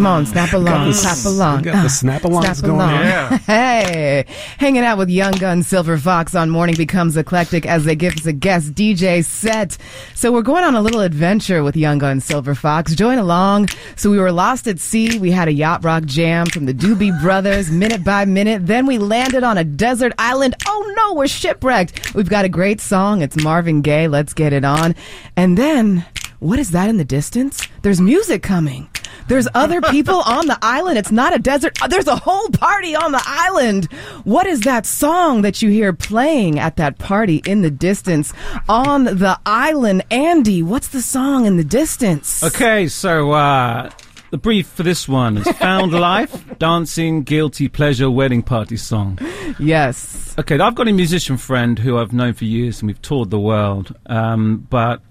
Speaker 4: Come on,
Speaker 1: snap along, clap along.
Speaker 2: got the
Speaker 1: snap
Speaker 2: going.
Speaker 1: along.
Speaker 2: Yeah.
Speaker 1: Hey, hanging out with Young Gun Silver Fox on Morning Becomes Eclectic as they give us a guest DJ set. So we're going on a little adventure with Young Gun Silver Fox. Join along. So we were lost at sea. We had a yacht rock jam from the Doobie Brothers, minute by minute. Then we landed on a desert island. Oh no, we're shipwrecked. We've got a great song. It's Marvin Gaye. Let's get it on. And then, what is that in the distance? There's music coming. There's other people on the island. It's not a desert. Uh, There's a whole party on the island. What is that song that you hear playing at that party in the distance on the island? Andy, what's the song in the distance?
Speaker 16: Okay, so uh, the brief for this one is Found Life, Dancing, Guilty Pleasure, Wedding Party Song.
Speaker 1: Yes.
Speaker 16: Okay, I've got a musician friend who I've known for years and we've toured the world. Um, but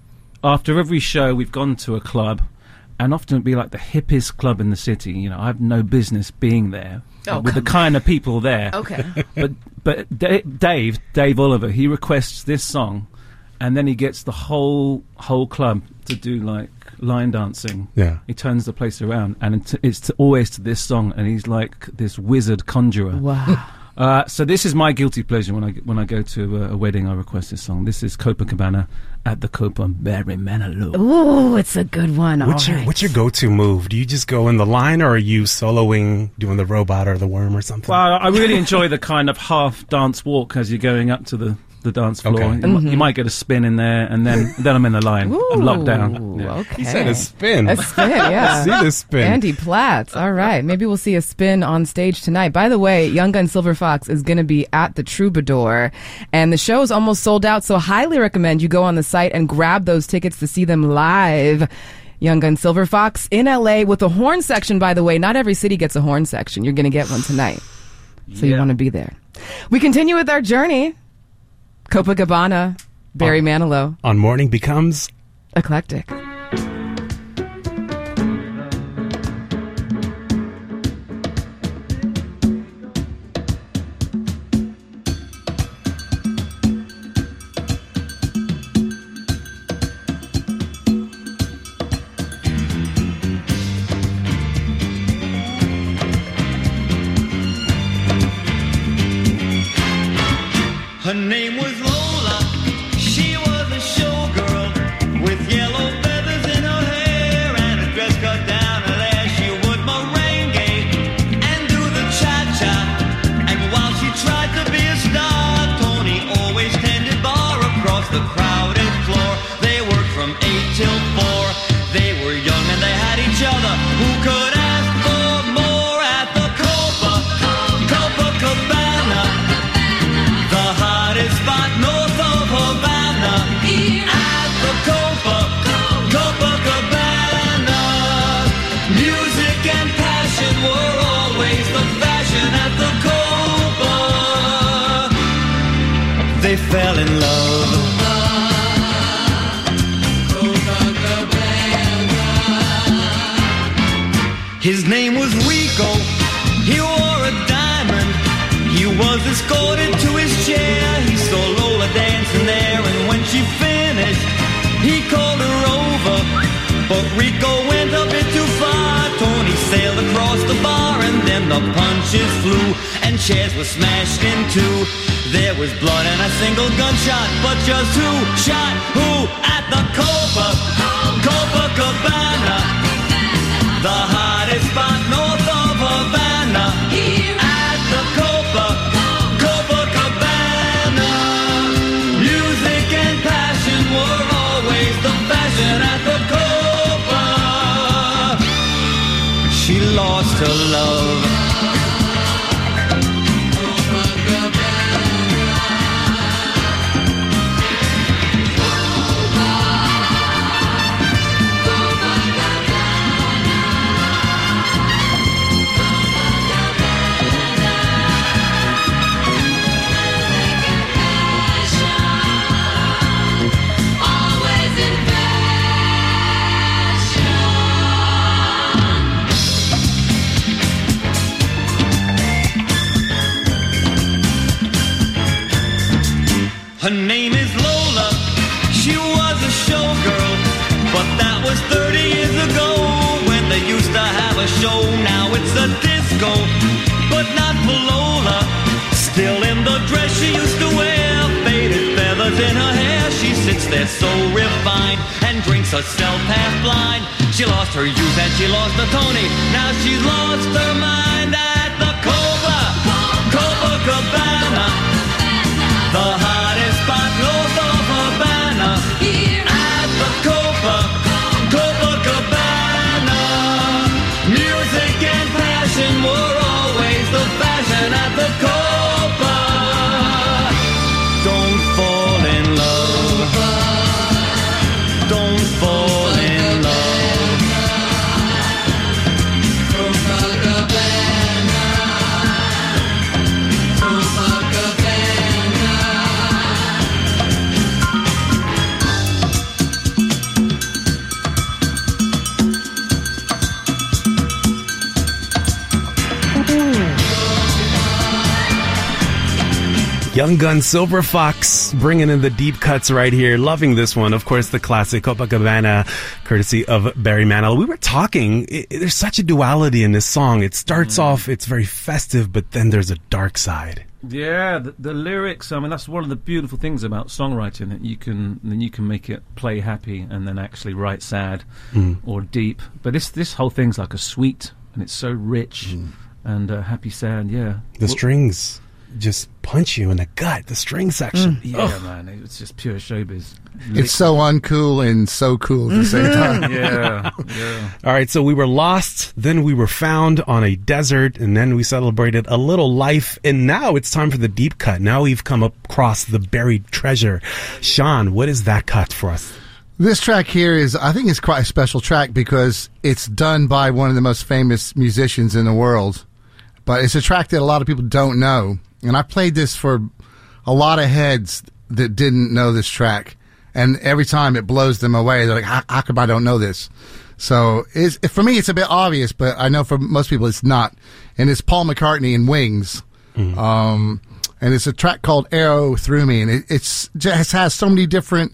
Speaker 16: after every show, we've gone to a club and often it'd be like the hippest club in the city. You know, I have no business being there
Speaker 1: Oh,
Speaker 16: with the kind of people there.
Speaker 1: Okay.
Speaker 16: but but Da- Dave Dave Oliver he requests this song, and then he gets the whole whole club to do like line dancing.
Speaker 2: Yeah.
Speaker 16: he turns the place around, and it's, it's to, always to this song, and he's like this wizard conjurer.
Speaker 1: Wow.
Speaker 16: Uh, so this is my guilty pleasure when I when I go to a, a wedding. I request this song. This is Copacabana at the Copa Barry Manilow.
Speaker 1: Ooh, it's a good one.
Speaker 2: What's
Speaker 1: All
Speaker 2: your
Speaker 1: right.
Speaker 2: What's your go to move? Do you just go in the line, or are you soloing, doing the robot or the worm or something?
Speaker 16: Well, I really enjoy the kind of half dance walk as you're going up to the, the dance floor.
Speaker 2: Okay.
Speaker 16: You,
Speaker 1: Mm-hmm.
Speaker 16: you might get a spin in there, and then then I'm in the line. I'm locked down.
Speaker 1: Ooh,
Speaker 16: Yeah.
Speaker 1: Okay.
Speaker 2: He said a spin.
Speaker 1: A spin, yeah.
Speaker 2: See the spin.
Speaker 1: Andy Platts. All right. Maybe we'll see a spin on stage tonight. By the way, Young Gun Silver Fox is going to be at the Troubadour, and the show is almost sold out. So highly recommend you go on the site and grab those tickets to see them live. Young Gun Silver Fox in LA with a horn section, by the way. Not every city gets a horn section. You're going to get one tonight. So you want to be there. We continue with our journey. Copacabana, Barry Manilow,
Speaker 2: On morning becomes
Speaker 1: eclectic.
Speaker 17: Across the bar, and then the punches flew, and chairs were smashed in two. There was blood and a single gunshot, but just who shot who at the Copa Copacabana? The hottest her love. There so refined and drinks herself half blind. She lost her youth and she lost her Tony. Now she's lost her mind at the Copa, Copacabana. The hottest spot north of Havana. At the Copa, Copacabana. Music and passion were always the fashion at the Copa.
Speaker 2: Young Gun Silver Fox bringing in the deep cuts right here. Loving this one. Of course, the classic Copacabana, courtesy of Barry Manilow. We were talking, i i- there's such a duality in this song. It starts off, it's very festive, but then there's a dark side.
Speaker 16: Yeah, the, the lyrics. I mean, that's one of the beautiful things about songwriting that you can then you can make it play happy and then actually write sad
Speaker 2: Mm.
Speaker 16: or deep. But this this whole thing's like a sweet and it's so rich and uh, happy sad. Yeah,
Speaker 2: The
Speaker 16: Well-
Speaker 2: strings just punch you in the gut. The string section. Mm.
Speaker 16: Yeah,
Speaker 2: Ugh.
Speaker 16: man, it's just pure showbiz.
Speaker 15: It's so uncool and so cool at the same mm-hmm. time.
Speaker 16: yeah, yeah.
Speaker 2: All right, so we were lost, then we were found on a desert, and then we celebrated a little life, and now it's time for the deep cut. Now we've come across the buried treasure. Shawn, what is that cut for us?
Speaker 15: This track here is, I think, it's quite a special track because it's done by one of the most famous musicians in the world. But it's a track that a lot of people don't know, and I played this for a lot of heads that didn't know this track, and every time it blows them away. They're like, "How, how come I don't know this?" So for me, it's a bit obvious, but I know for most people it's not. And it's Paul McCartney and Wings. Um, and it's a track called Arrow Through Me, and it, it's just has so many different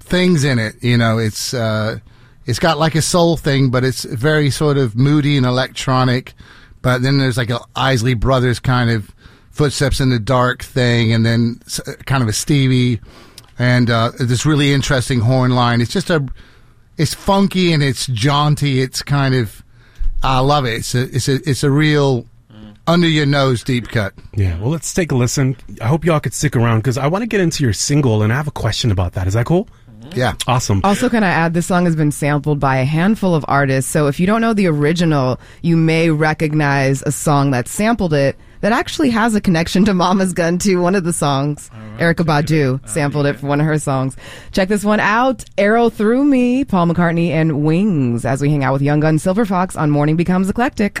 Speaker 15: things in it. You know, it's uh, it's got like a soul thing, but it's very sort of moody and electronic. But then there's like a Isley Brothers kind of footsteps in the dark thing, and then kind of a Stevie, and uh, this really interesting horn line. It's just a, it's funky and it's jaunty. It's kind of, I love it. It's a, it's a, it's a real under your nose deep cut.
Speaker 2: Yeah, well, let's take a listen. I hope y'all could stick around because I want to get into your single, and I have a question about that. Is that cool?
Speaker 15: Yeah.
Speaker 2: Awesome.
Speaker 1: Also, can I add, this song has been sampled by a handful of artists. So if you don't know the original, you may recognize a song that sampled it that actually has a connection to Mama's Gun too. One of the songs, Erykah Badu sampled it for one of her songs. Check this one out. Arrow Through Me, Paul McCartney and Wings as we hang out with Young Gun Silver Fox on Morning Becomes Eclectic.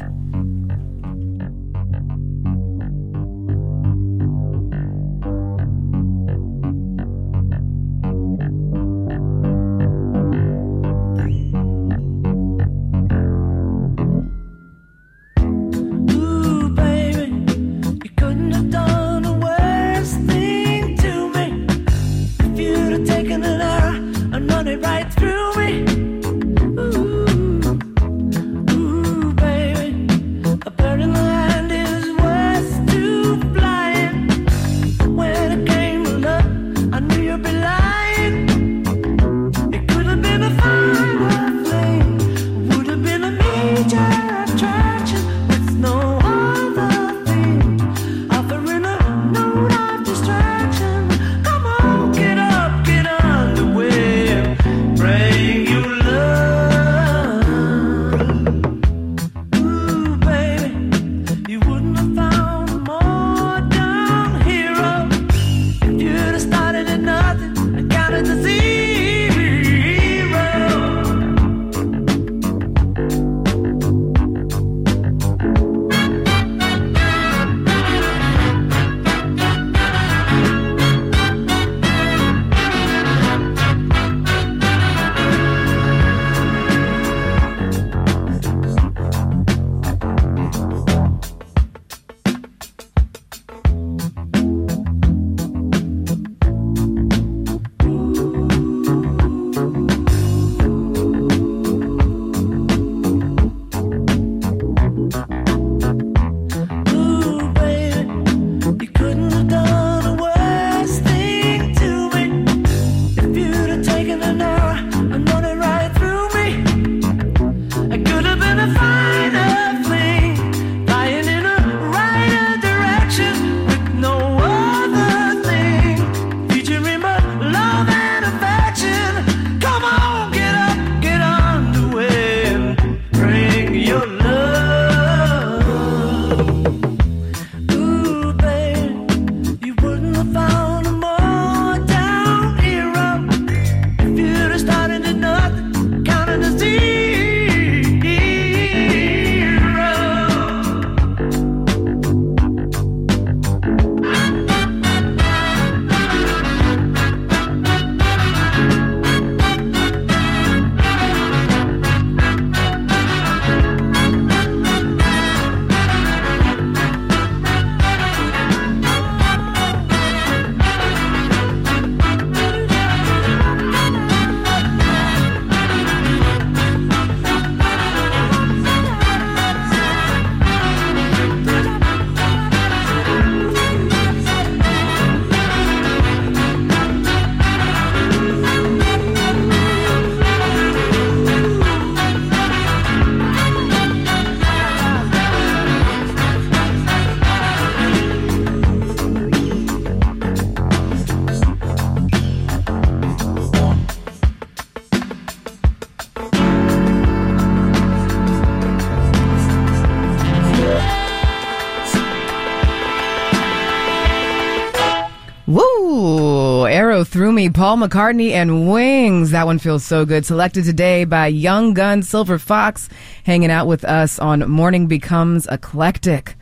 Speaker 3: Me.
Speaker 1: Paul McCartney and Wings. That one feels so good. Selected today by Young Gun Silver Fox, hanging out with us on Morning Becomes Eclectic.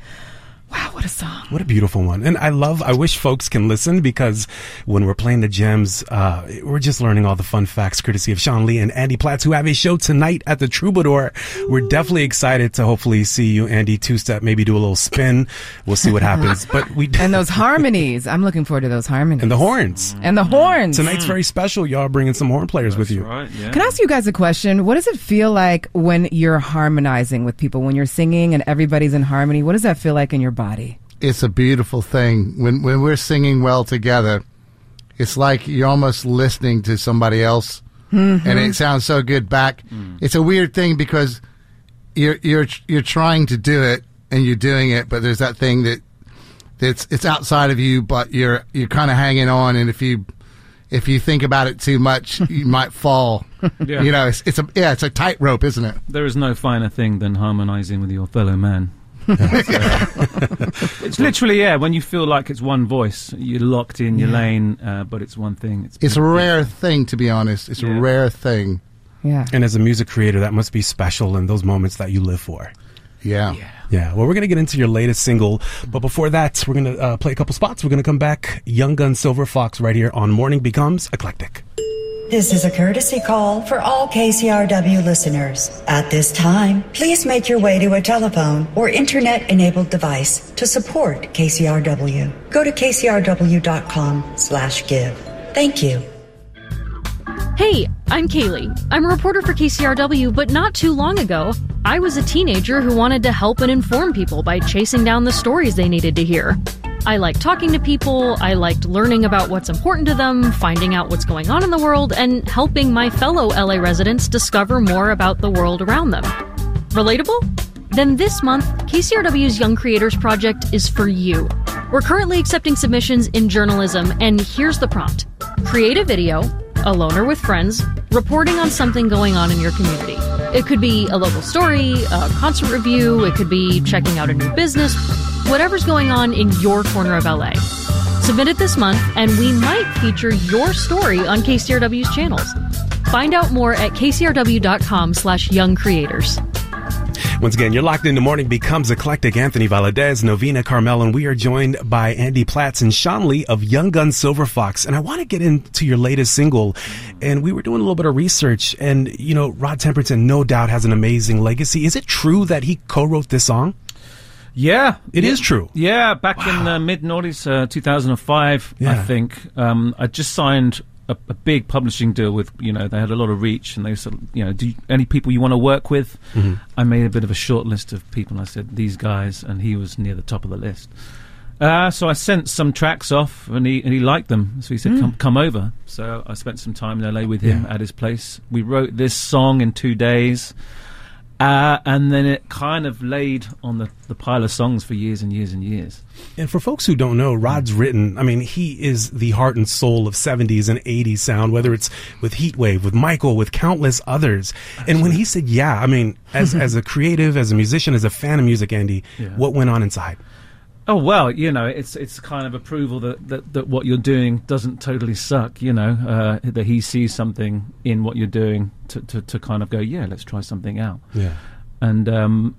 Speaker 1: Wow, what a song.
Speaker 2: What a beautiful one. And I love, I wish folks can listen because when we're playing the gems, uh, we're just learning all the fun facts courtesy of Shawn Lee and Andy Platts who have a show tonight at the Troubadour. We're definitely excited to hopefully see you, Andy, two step, maybe do a little spin. We'll see what happens. But we,
Speaker 1: And those harmonies. I'm looking forward to those harmonies.
Speaker 2: and the horns.
Speaker 1: And the horns.
Speaker 2: Tonight's very special. Y'all bringing some horn players with you.
Speaker 16: Right, yeah.
Speaker 1: Can I ask you guys a question? What does it feel like when you're harmonizing with people, when you're singing and everybody's in harmony? What does that feel like in your body?
Speaker 15: It's a beautiful thing when when we're singing well together. It's like you're almost listening to somebody else,
Speaker 1: Mhm.
Speaker 15: and it sounds so good back. It's a weird thing because you're you're you're trying to do it and you're doing it, but there's that thing that that's it's outside of you, but you're you're kind of hanging on, and if you if you think about it too much, you might fall.
Speaker 16: Yeah.
Speaker 15: You know, it's, it's a yeah, it's a tightrope, isn't it?
Speaker 16: There is no finer thing than harmonizing with your fellow man. it's literally yeah. When you feel like it's one voice, you're locked in your
Speaker 15: Yeah.
Speaker 16: lane, uh, but it's one thing. It's
Speaker 15: It's a rare thing, to be honest. It's a rare thing.
Speaker 1: Yeah.
Speaker 2: And as a music creator, that must be special in those moments that you live for.
Speaker 15: Yeah.
Speaker 2: Yeah. Well, we're going to get into your latest single. But before that, we're going to uh, play a couple spots. We're going to come back. Young Gun Silver Fox right here on Morning Becomes Eclectic.
Speaker 18: This is a courtesy call for all KCRW listeners. At this time, please make your way to a telephone or internet enabled device to support KCRW. Go to kcrw.com slash give. Thank you.
Speaker 19: Hey, I'm Kaylee. I'm a reporter for KCRW, but not too long ago, I was a teenager who wanted to help and inform people by chasing down the stories they needed to hear. I liked talking to people, I liked learning about what's important to them, finding out what's going on in the world, and helping my fellow LA residents discover more about the world around them. Relatable? Then this month, KCRW's Young Creators Project is for you. We're currently accepting submissions in journalism, and here's the prompt create a video, alone or with friends, reporting on something going on in your community. It could be a local story, a concert review, it could be checking out a new business, whatever's going on in your corner of LA. Submit it this month, and we might feature your story on KCRW's channels. Find out more at kcrw.com slash young creators.
Speaker 2: Once again, you're locked into Morning Becomes Eclectic. Anthony Valadez, Novena Carmel, and we are joined by Andy Platts and Shawn Lee of Young Gun Silver Fox. And I want to get into your latest single. And we were doing a little bit of research, and you know, Rod Temperton no doubt has an amazing legacy. Is it true that he co-wrote this song?
Speaker 16: Yeah,
Speaker 2: It
Speaker 16: it
Speaker 2: is true.
Speaker 16: Yeah, back in the mid noughties, uh, 2005, I think. Um, I just signed a, a big publishing deal with, you know, they had a lot of reach, and they said, you know, do you, any people you want to work with?
Speaker 2: Mhm.
Speaker 16: I made a bit of a short list of people, and I said these guys, and he was near the top of the list. Uh, so I sent some tracks off, and he and he liked them. So he said,
Speaker 2: Mm.
Speaker 16: "Come come over." So I spent some time in LA with him at his place. We wrote this song in two days. Uh, and then it kind of laid on the, the pile of songs for years and years and years.
Speaker 2: And for folks who don't know, Rod's written, I mean, he is the heart and soul of 70s and 80s sound, whether it's with Heatwave, with Michael, with countless others. And when he said, yeah, I mean, as, as a creative, as a musician, as a fan of music, Andy,
Speaker 16: Yeah.
Speaker 2: what went on inside?
Speaker 16: Oh well, you know, it's it's kind of approval that, that, that what you're doing doesn't totally suck. You know, uh, that he sees something in what you're doing to, to, to kind of go, yeah, let's try something out.
Speaker 2: Yeah.
Speaker 16: And um,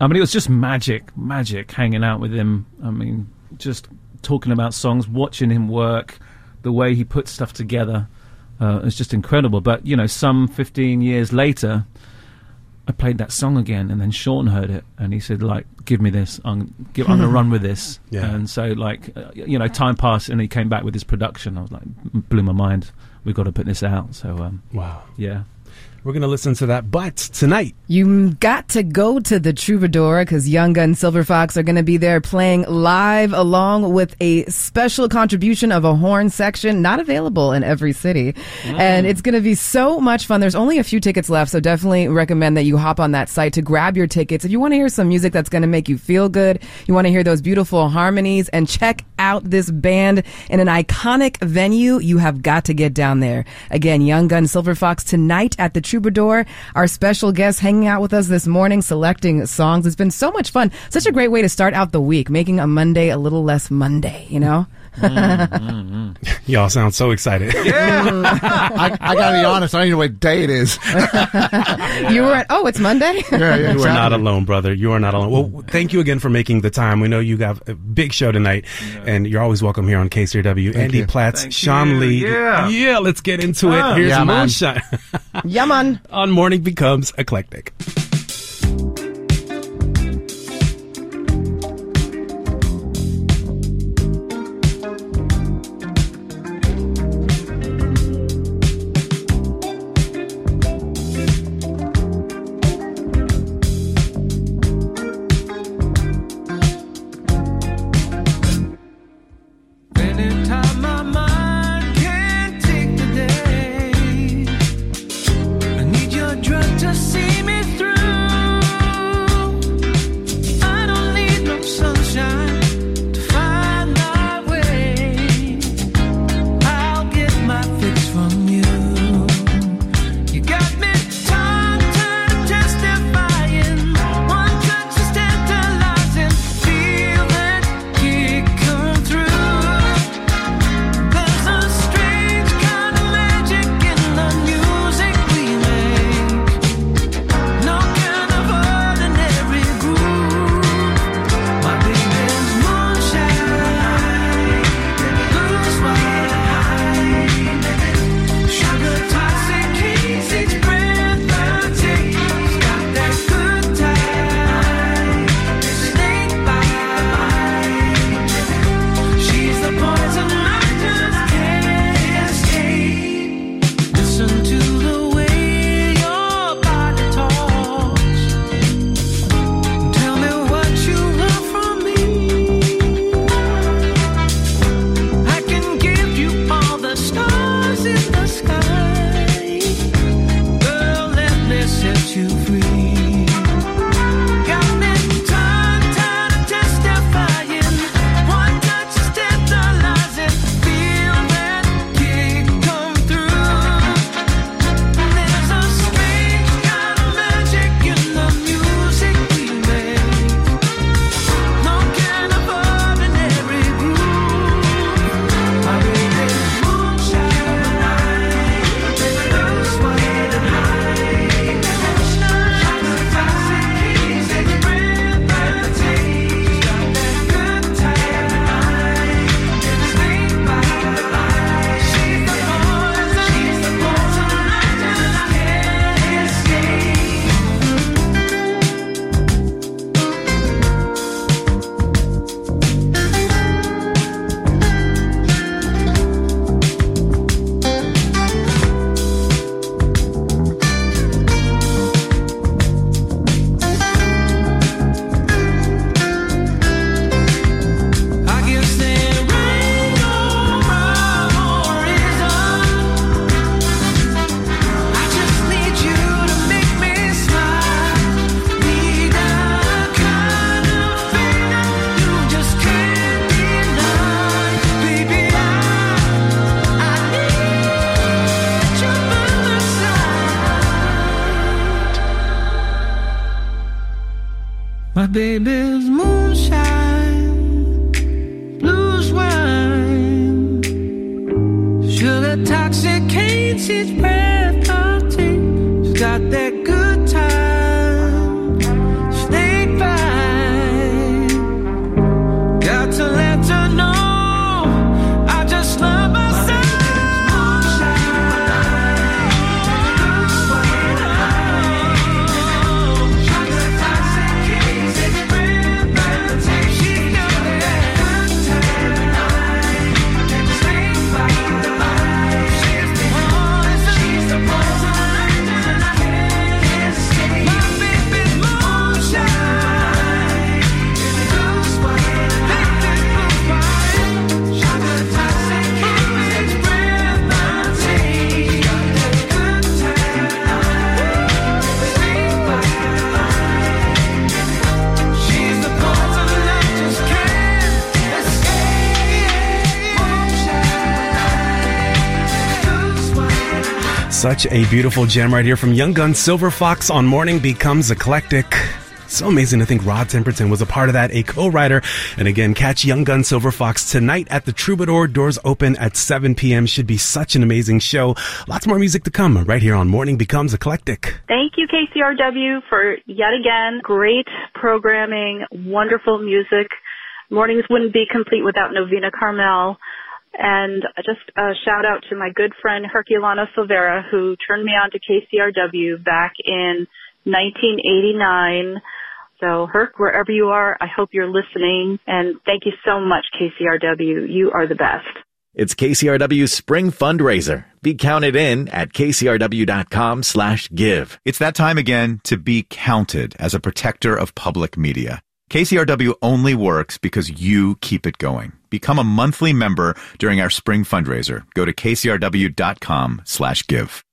Speaker 16: I mean, it was just magic, magic hanging out with him. I mean, just talking about songs, watching him work, the way he puts stuff together. Uh, it's just incredible. But you know, some 15 years later, I played that song again, and then Shawn heard it, and he said, "Like, give me this. I'm, give, I'm to run with this."
Speaker 2: Yeah.
Speaker 16: And so, like, uh, you know, time passed, and he came back with his production. I was like, blew my mind. We've got to put this out. So, um,
Speaker 2: Wow.
Speaker 16: yeah.
Speaker 2: We're going to listen to that. But tonight,
Speaker 1: You got to go to the Troubadour because Young Gun Silver Fox are going to be there playing live along with a special contribution of a horn section not available in every city. Mm. And it's going to be so much fun. There's only a few tickets left, so definitely recommend that you hop on that site to grab your tickets. If you want to hear some music that's going to make you feel good, you want to hear those beautiful harmonies and check out this band in an iconic venue, you have got to get down there. Again, Young Gun Silver Fox tonight at the Troubadour. Our special guest hanging out with us this morning, selecting songs. It's been so much fun. Such a great way to start out the week, making a Monday a little less Monday, you know? Mm, mm, mm.
Speaker 11: Y'all sound so excited. Yeah.
Speaker 15: I, I, gotta be honest. I don't even know what day it is. yeah.
Speaker 1: You were at, oh, it's Monday?
Speaker 15: yeah, yeah,
Speaker 11: you are not alone, brother. You are not alone. Well, thank you again for making the time. We know you got a big show tonight, yeah. and you're always welcome here on KCRW. Thank Andy
Speaker 15: you.
Speaker 11: Platts,
Speaker 2: thank
Speaker 11: Shawn
Speaker 2: you.
Speaker 11: Lee.
Speaker 2: Yeah.
Speaker 11: yeah, let's get into it. Here's
Speaker 15: yeah,
Speaker 11: Moonshine.
Speaker 1: yeah,
Speaker 11: on Morning Becomes Eclectic. Such a beautiful gem right here from Young Gun Silver Fox on Morning Becomes Eclectic.
Speaker 2: So amazing to think Rod Temperton was a part of that, a co-writer. And again, catch Young Gun Silver Fox tonight at the Troubadour. Doors open at 7 p.m. Should be such an amazing show. Lots more music to come right here on Morning Becomes Eclectic.
Speaker 20: Thank you, KCRW, for yet again great programming, wonderful music. Mornings wouldn't be complete without Novena Carmel. And just a shout out to my good friend Herculano Silvera, who turned me on to KCRW back in 1989. So, Herc, wherever you are, I hope you're listening. And thank you so much, KCRW. You are the best.
Speaker 21: It's KCRW's spring fundraiser. Be counted in at kcrw.com slash give.
Speaker 18: It's that time again to be counted as a protector of public media. KCRW only works because you keep it going. Become a monthly member during our spring fundraiser. Go to kcrw.com slash give.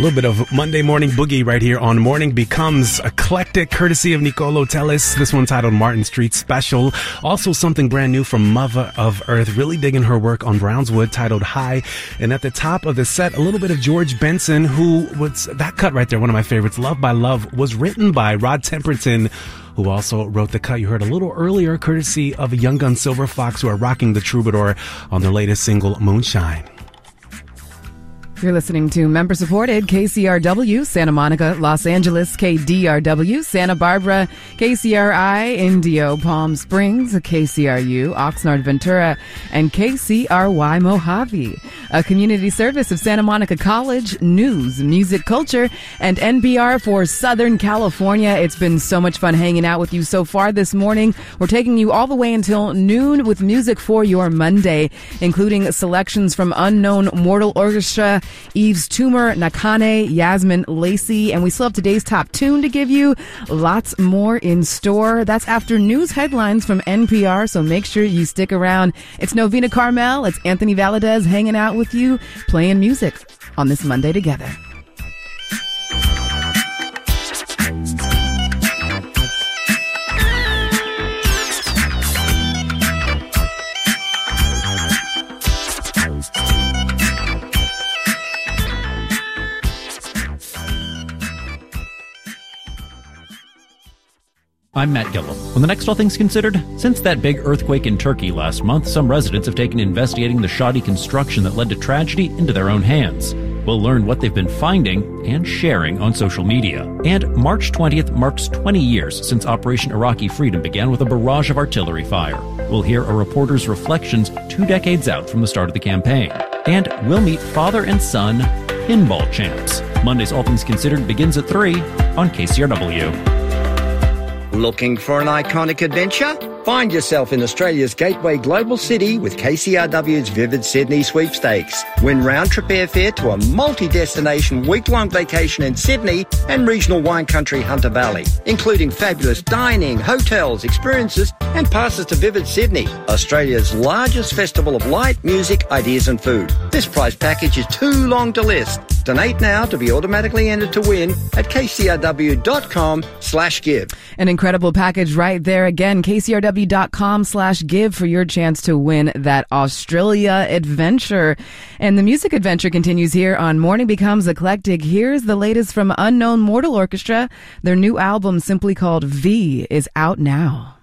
Speaker 4: A
Speaker 2: little bit of Monday morning boogie right here on Morning Becomes Eclectic, courtesy of Nicolo Tellis. This one titled Martin Street Special. Also something brand new from Mother of Earth. Really digging her work on Brownswood titled High. And at the top of the set, a little bit of George Benson, who was that cut right there, one of my favorites. Love by Love was written by Rod Temperton who also wrote the cut you heard a little earlier, courtesy of Young Gun Silver Fox, who are rocking the troubadour on their latest single, Moonshine.
Speaker 1: You're listening to member supported KCRW, Santa Monica, Los Angeles, KDRW, Santa Barbara, KCRI, Indio, Palm Springs, KCRU, Oxnard, Ventura, and KCRY Mojave. A community service of Santa Monica College, news, music, culture, and NPR for Southern California. It's been so much fun hanging out with you so far this morning. We're taking you all the way until noon with music for your Monday, including selections from Unknown Mortal Orchestra, Yves Tumor, Nakhane, Yasmin Lacey, and we still have today's top tune to give you. Lots more in store. That's after news headlines from NPR, so make sure you stick around. It's Novena Carmel, it's Anthony Valadez hanging out with you, playing music on this Monday together.
Speaker 22: I'm Matt Guilhem. When the next All Things Considered, since that big earthquake in Turkey last month, some residents have taken investigating the shoddy construction that led to tragedy into their own hands. We'll learn what they've been finding and sharing on social media. And March 20th marks 20 years since Operation Iraqi Freedom began with a barrage of artillery fire. We'll hear a reporter's reflections two decades out from the start of the campaign. And we'll meet father and son pinball champs. Monday's All Things Considered begins at 3 on KCRW.
Speaker 8: Looking for an iconic adventure? Find yourself in Australia's gateway global city with KCRW's Vivid Sydney Sweepstakes. Win round trip airfare to a multi destination week long vacation in Sydney and regional wine country Hunter Valley, including fabulous dining, hotels, experiences, and passes to Vivid Sydney, Australia's largest festival of light, music, ideas, and food. This prize package is too long to list. Donate now to be automatically entered to win at kcrw.com slash give.
Speaker 1: An incredible package right there. Again, kcrw.com slash give for your chance to win that Australia adventure. And the music adventure continues here on Morning Becomes Eclectic. Here's the latest from Unknown Mortal Orchestra. Their new album, simply called V, is out now.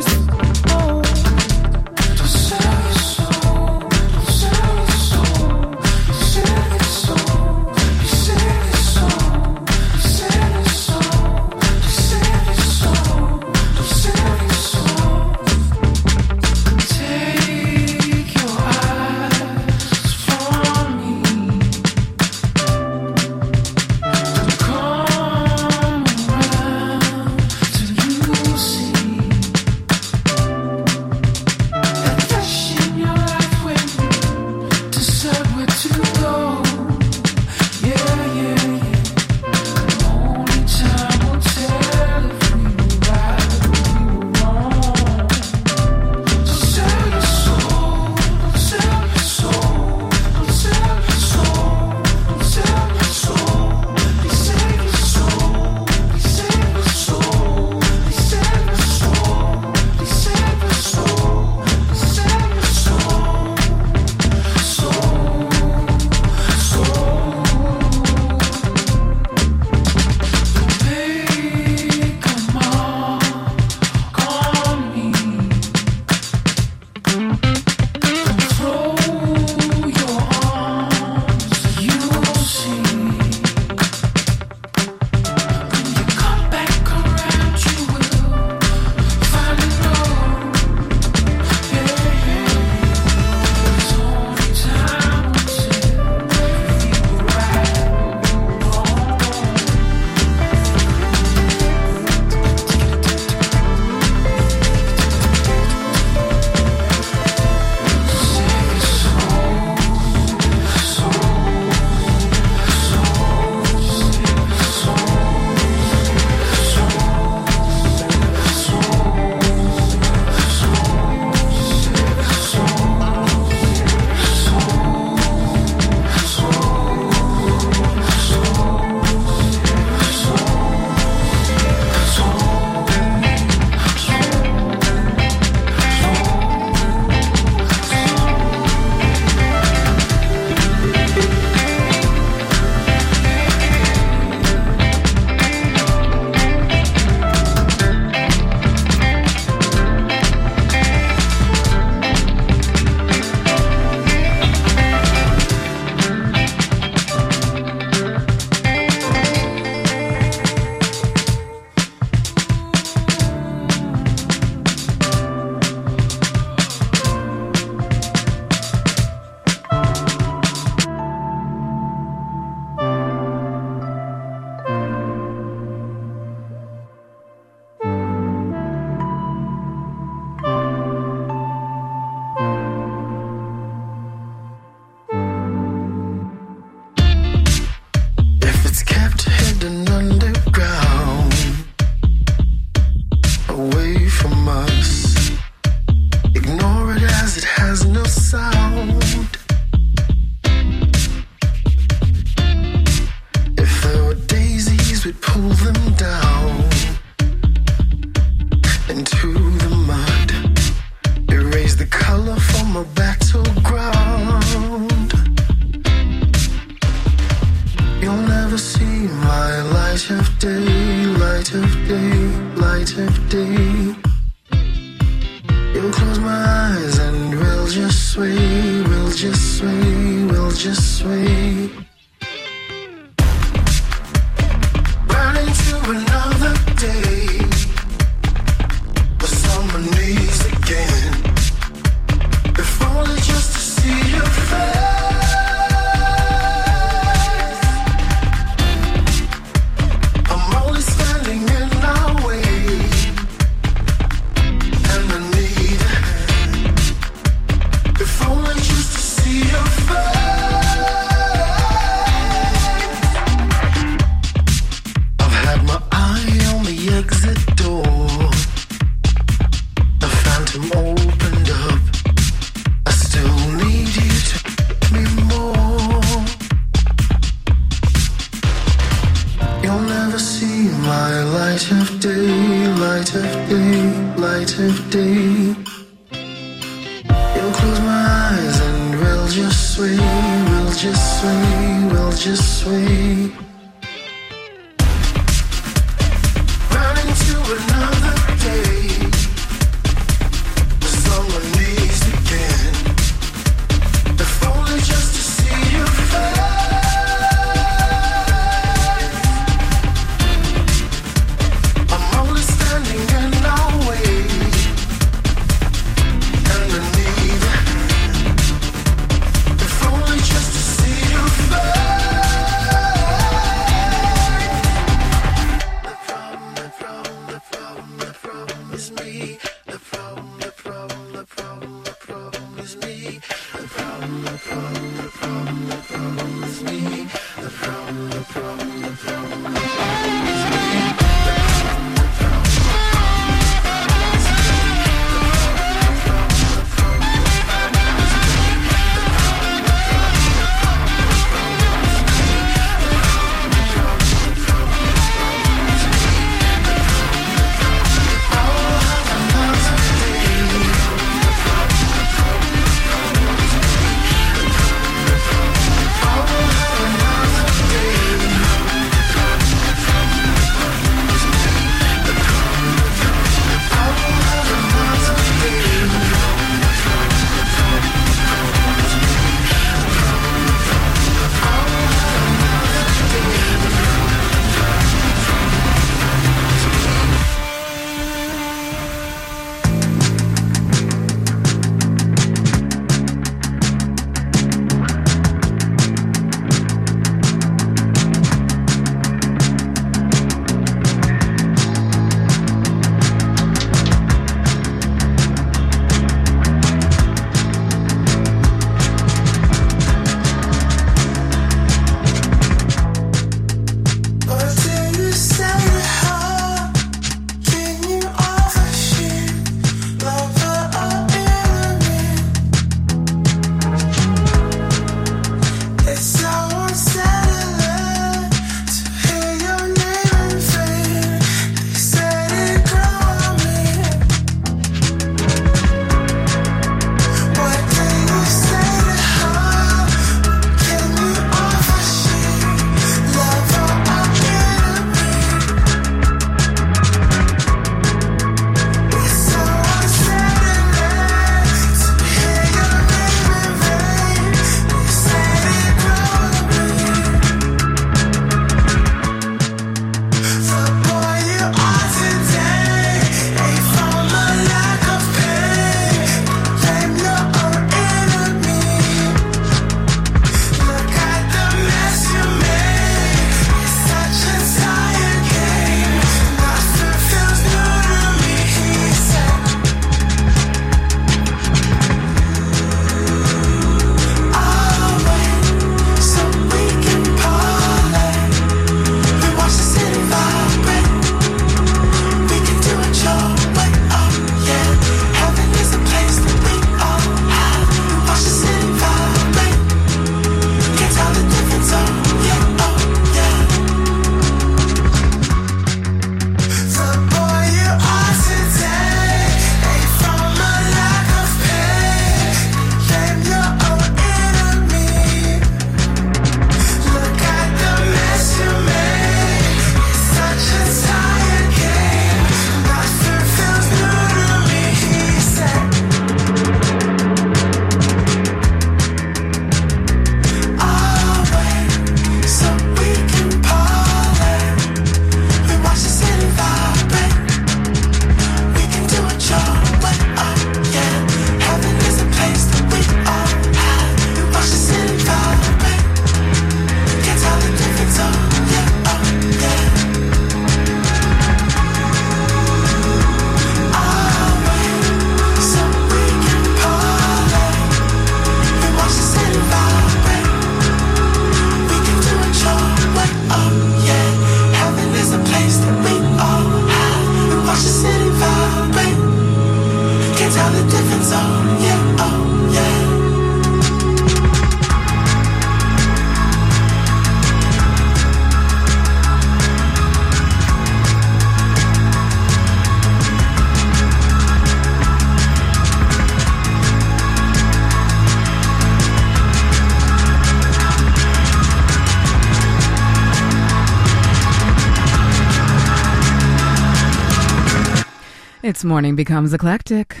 Speaker 11: morning becomes eclectic.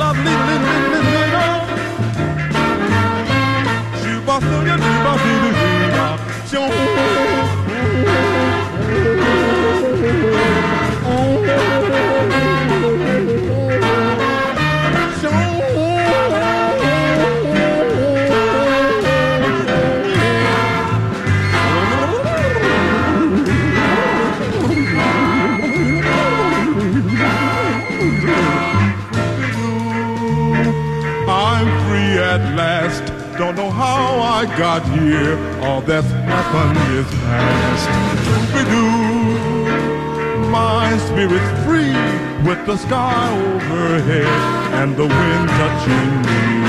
Speaker 23: lovely, lovely. Got here. all that's happened is past. Scooby-Doo, my spirit's free with the sky overhead and the wind touching me.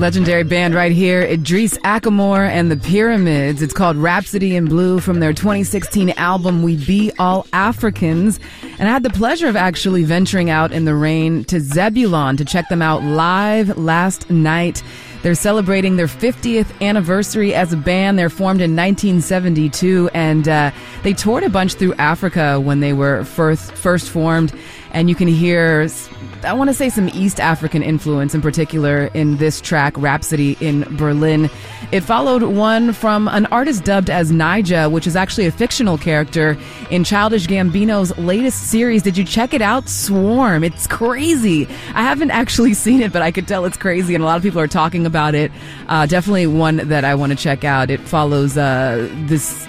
Speaker 1: Legendary band right here, Idris Ackamoor and the Pyramids. It's called Rhapsody in Blue from their 2016 album We Be All Africans. And I had the pleasure of actually venturing out in the rain to Zebulon to check them out live last night. They're celebrating their 50th anniversary as a band. They're formed in 1972 and uh, they toured a bunch through Africa when they were first, first formed. And you can hear, I want to say, some East African influence in particular in this track, Rhapsody in Berlin. It followed one from an artist dubbed as Ni'Jah, which is actually a fictional character in Childish Gambino's latest series. Did you check it out? Swarm. It's crazy. I haven't actually seen it, but I could tell it's crazy, and a lot of people are talking about it. Uh, definitely one that I want to check out. It follows uh, this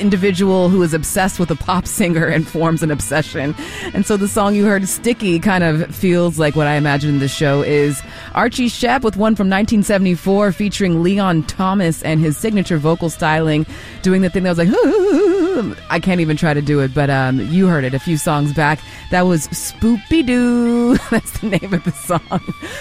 Speaker 1: individual who is obsessed with a pop singer and forms an obsession. And so the song you heard, Sticky, kind of feels like what I imagine the show is. Archie Shepp with one from 1974 featuring Leon Thomas and his signature vocal styling doing the thing that was like, I can't even try to do it, but um, you heard it a few songs back. That was Spoopy Doo. That's the name of the song.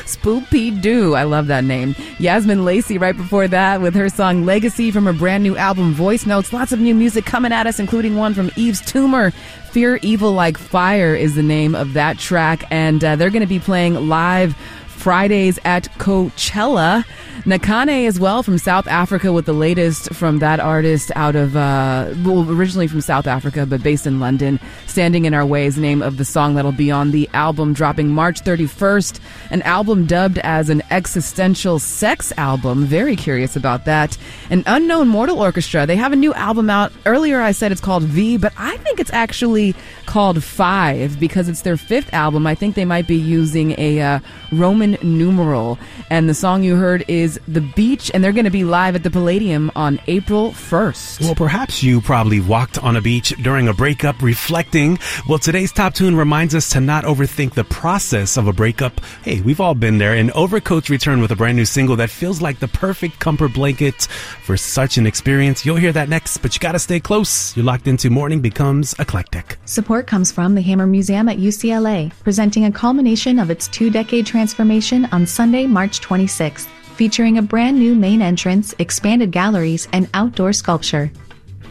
Speaker 1: Spoopy Doo. I love that name. Yasmin Lacey right before that with her song Legacy from her brand new album Voice Notes. Lots of new music coming at us, including one from Yves Tumor. Fear Evil Like Fire is the name of that track, and uh, they're going to be playing live Fridays at Coachella. Nakhane as well from South Africa with the latest from that artist out of, uh, well, originally from South Africa, but based in London. Standing in Our Way is name of the song that'll be on the album dropping March 31st. An album dubbed as an existential sex album. Very curious about that. An Unknown Mortal Orchestra. They have a new album out. Earlier I said it's called V, but I think it's actually called Five because it's their fifth album. I think they might be using a uh, Roman numeral. And the song you heard is The Beach, and they're going to be live at the Palladium on April 1st.
Speaker 2: Well, perhaps you probably walked on a beach during a breakup reflecting. Well, today's top tune reminds us to not overthink the process of a breakup. Hey, we've all been there. And Overcoats return with a brand new single that feels like the perfect comfort blanket for such an experience. You'll hear that next, but you got to stay close. You're locked into Morning Becomes Eclectic.
Speaker 24: Support comes from the Hammer Museum at UCLA, presenting a culmination of its two decade transformation on Sunday, March 26th, featuring a brand new main entrance, expanded galleries, and outdoor sculpture.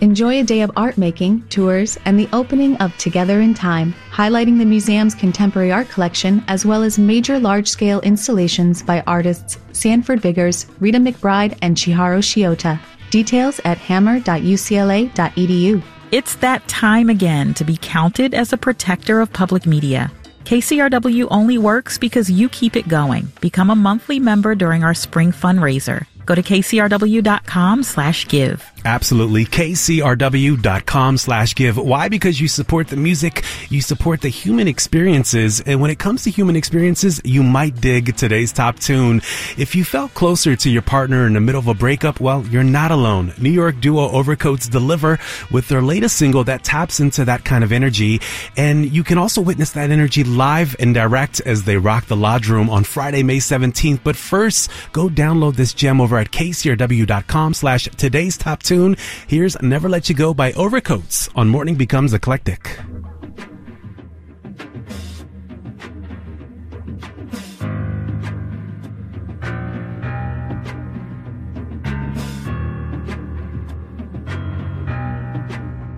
Speaker 24: Enjoy a day of art making, tours, and the opening of Together in Time, highlighting the museum's contemporary art collection as well as major large scale installations by artists Sanford Biggers, Rita McBride, and Chihiro Shiota. Details at hammer.ucla.edu.
Speaker 14: It's that time again to be counted as a protector of public media. KCRW only works because you keep it going. Become a monthly member during our spring fundraiser. Go to kcrw.com slash give.
Speaker 2: Absolutely. KCRW.com slash give. Why? Because you support the music, you support the human experiences, and when it comes to human experiences, you might dig today's top tune. If you felt closer to your partner in the middle of a breakup, well, you're not alone. New York duo Overcoats deliver with their latest single that taps into that kind of energy, and you can also witness that energy live and direct as they rock the Lodge Room on Friday, May 17th. But first, go download this gem over at kcrw.com slash today's top tune. Here's Never Let You Go by Overcoats on Morning Becomes Eclectic.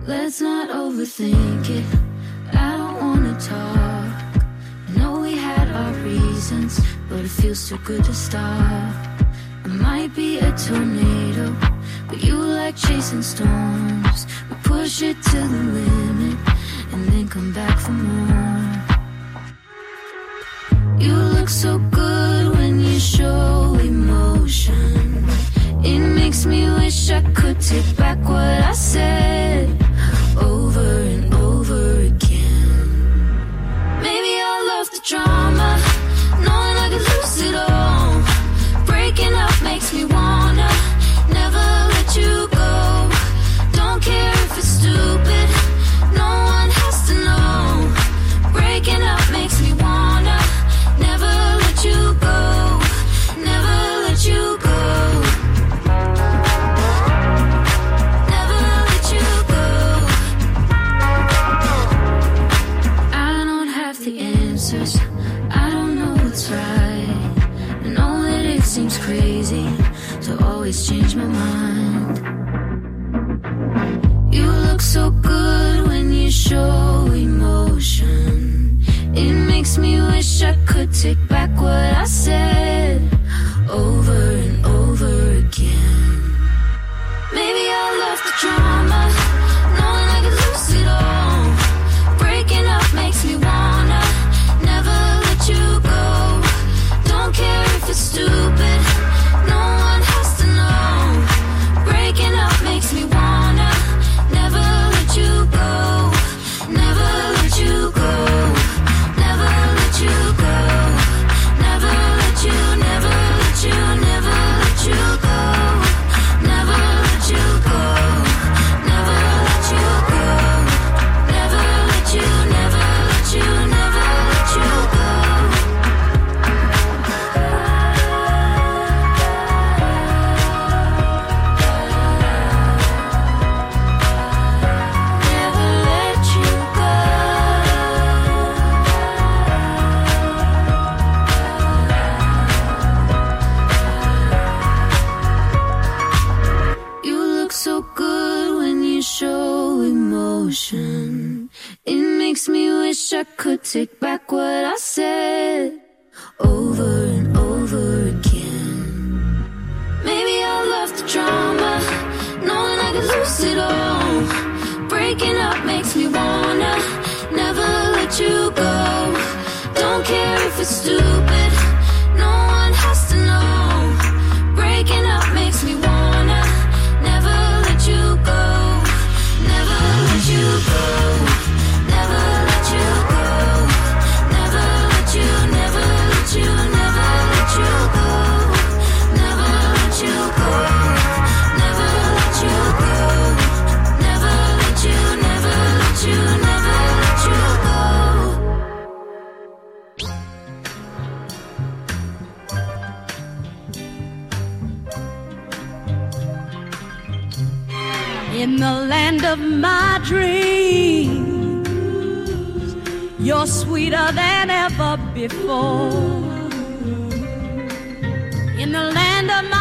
Speaker 25: Let's not overthink it. I don't wanna talk. I know we had our reasons, but it feels too good to stop. I might be a tornado, but you like chasing storms. We push it to the limit and then come back for more. You look so good when you show emotion. It makes me wish I could take back what I said over and over again. Maybe I love the drama, so good when you show emotion. It makes me wish I could take back what I said over and over again. Maybe I love the drama, wish I could take back what I said over and over again. Maybe I love the drama, knowing I could lose it all. Breaking up makes me wanna never let you go. Don't care if it's stupid,
Speaker 11: the land of my dreams, you're sweeter than ever before. In the land of my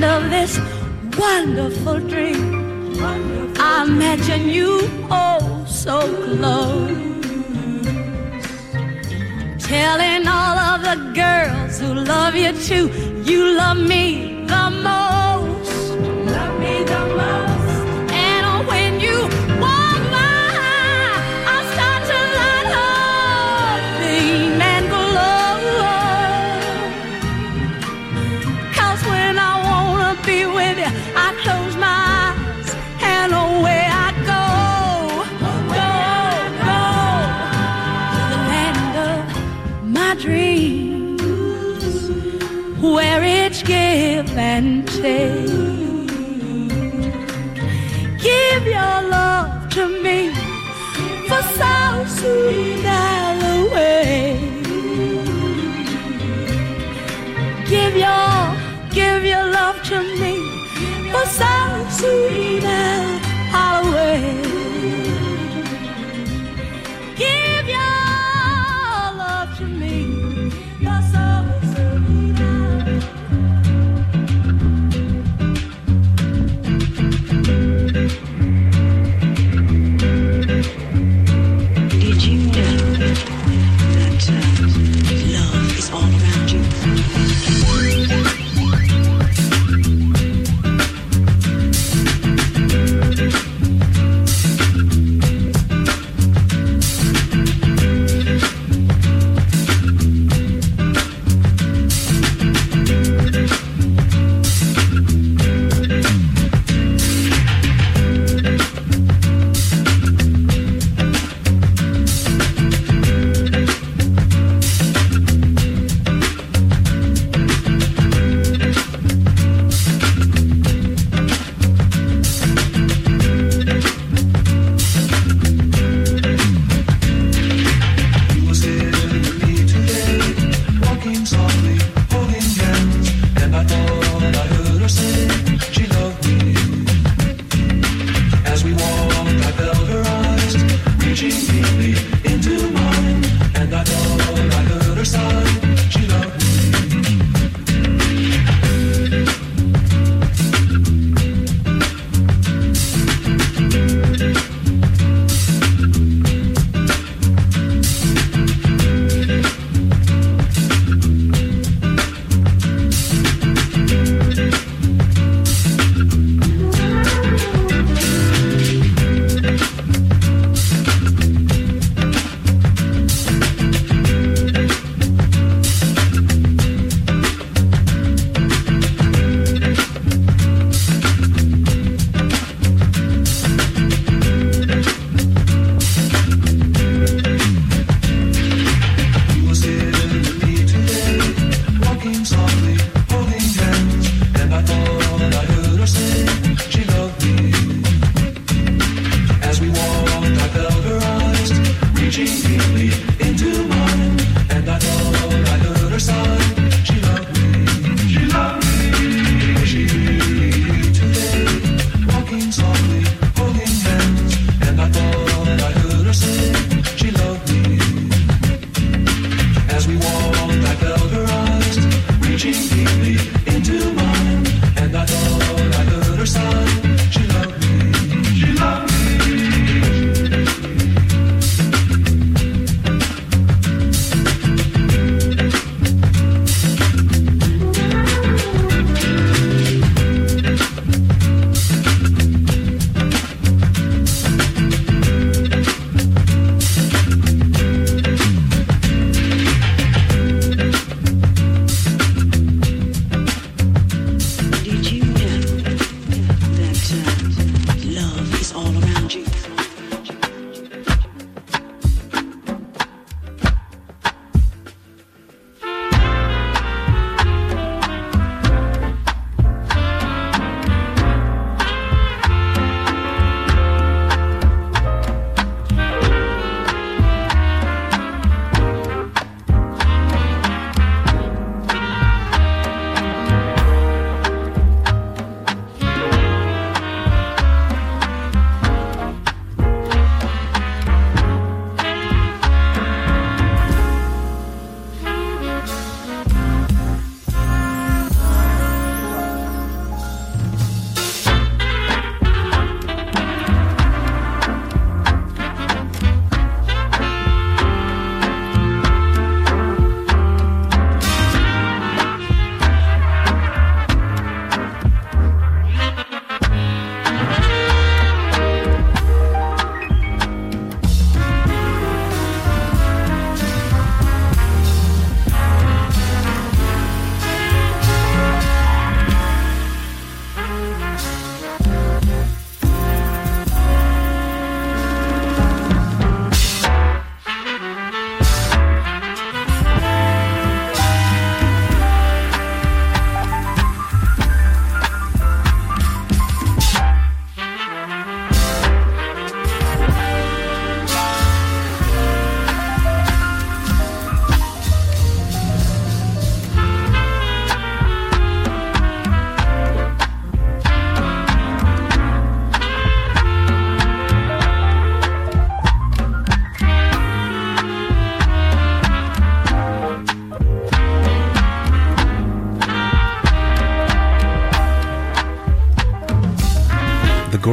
Speaker 11: land of this wonderful dream, I imagine you oh so close. Telling all of the girls who love you too, you love me the most. Take. Give your love to me for so sweet Alloway. Give your, give your love to me for so sweet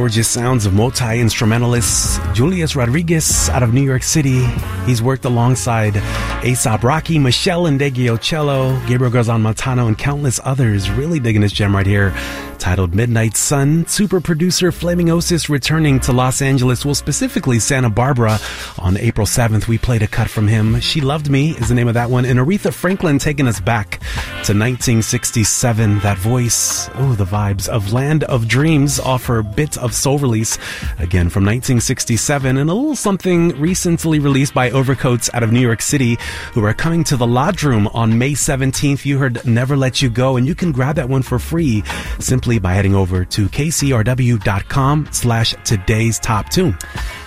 Speaker 2: gorgeous sounds of multi instrumentalist Julius Rodriguez out of New York City. He's worked alongside A$AP Rocky, Meshell Ndegeocello, Gabriel Garzon Montano, and countless others. Really digging this gem right here. Titled Midnight Sun, super producer Flamingosis returning to Los Angeles, well, specifically Santa Barbara. On April 7th, we played a cut from him. She Loved Me is the name of that one. And Aretha Franklin taking us back to 1967. That voice, oh, the vibes of Land of Dreams offer bits of soul release again from 1967 and a little something recently released by Overcoats out of New York City who are coming to the Lodge Room on May 17th. You heard Never Let You Go and you can grab that one for free simply by heading over to kcrw.com slash today's top tune.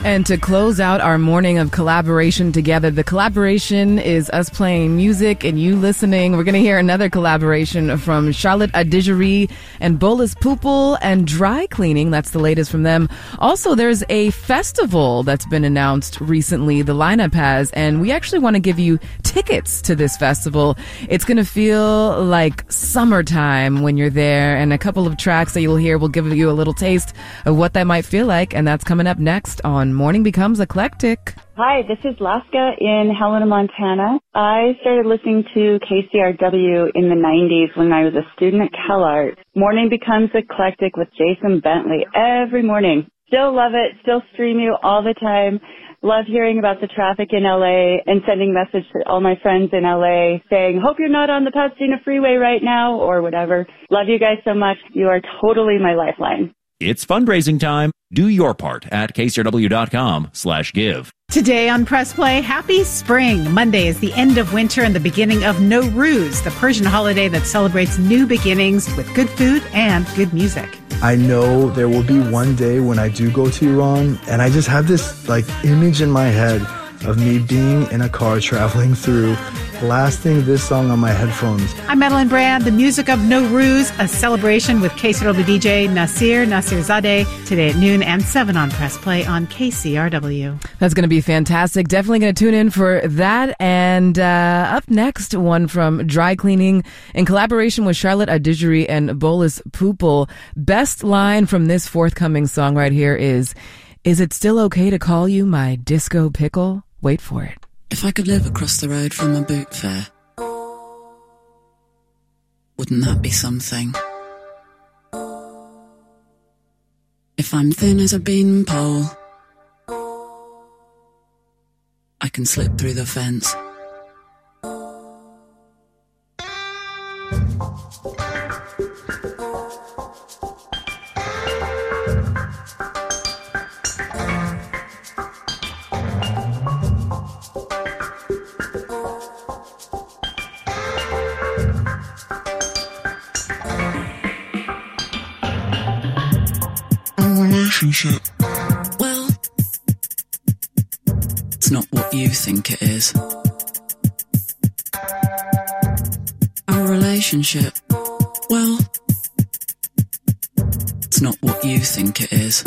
Speaker 1: And to close out our morning of collaboration together, the collaboration is us playing music and you listening. We're going to hear another collaboration from Charlotte Adigéry and Bolis Pupul and Dry Cleaning. That's the latest from them. Also, there's a festival that's been announced recently, the lineup has, and we actually want to give you tickets to this festival. It's going to feel like summertime when you're there, and a couple of tracks that you'll hear will give you a little taste of what that might feel like, and that's coming up next on Morning Becomes Eclectic.
Speaker 26: Hi, this is Laska in Helena, Montana. I started listening to KCRW in the 90s when I was a student at CalArt. Morning becomes eclectic with Jason Bentley every morning. Still love it, still stream you all the time. Love hearing about the traffic in LA and sending message to all my friends in LA saying, hope you're not on the Pasadena freeway right now or whatever. Love you guys so much. You are totally my lifeline.
Speaker 22: It's fundraising time. Do your part at kcrw.com slash give.
Speaker 27: Today on Press Play, happy spring. Monday is the end of winter and the beginning of Nowruz, the Persian holiday that celebrates new beginnings with good food and good music.
Speaker 28: I know there will be one day when I do go to Iran, and I just have this like image in my head of me being in a car traveling through, blasting this song on my headphones.
Speaker 27: I'm Madeline Brand, the music of Nowruz, a celebration with KCRW DJ Nasir Nasir Zadeh today at noon and 7 on Press Play on KCRW.
Speaker 1: That's going to be fantastic. Definitely going to tune in for that. And uh, up next, one from Dry Cleaning in collaboration with Charlotte Adigéry and Bolis Pupul. Best line from this forthcoming song right here is, Is it still okay to call you my disco pickle? Wait for it.
Speaker 29: If I could live across the road from a boot fair, wouldn't that be something? If I'm thin as a beanpole, I can slip through the fence.
Speaker 30: Relationship.
Speaker 29: Well, it's not what you think it is. Our relationship, well, it's not what you think it is.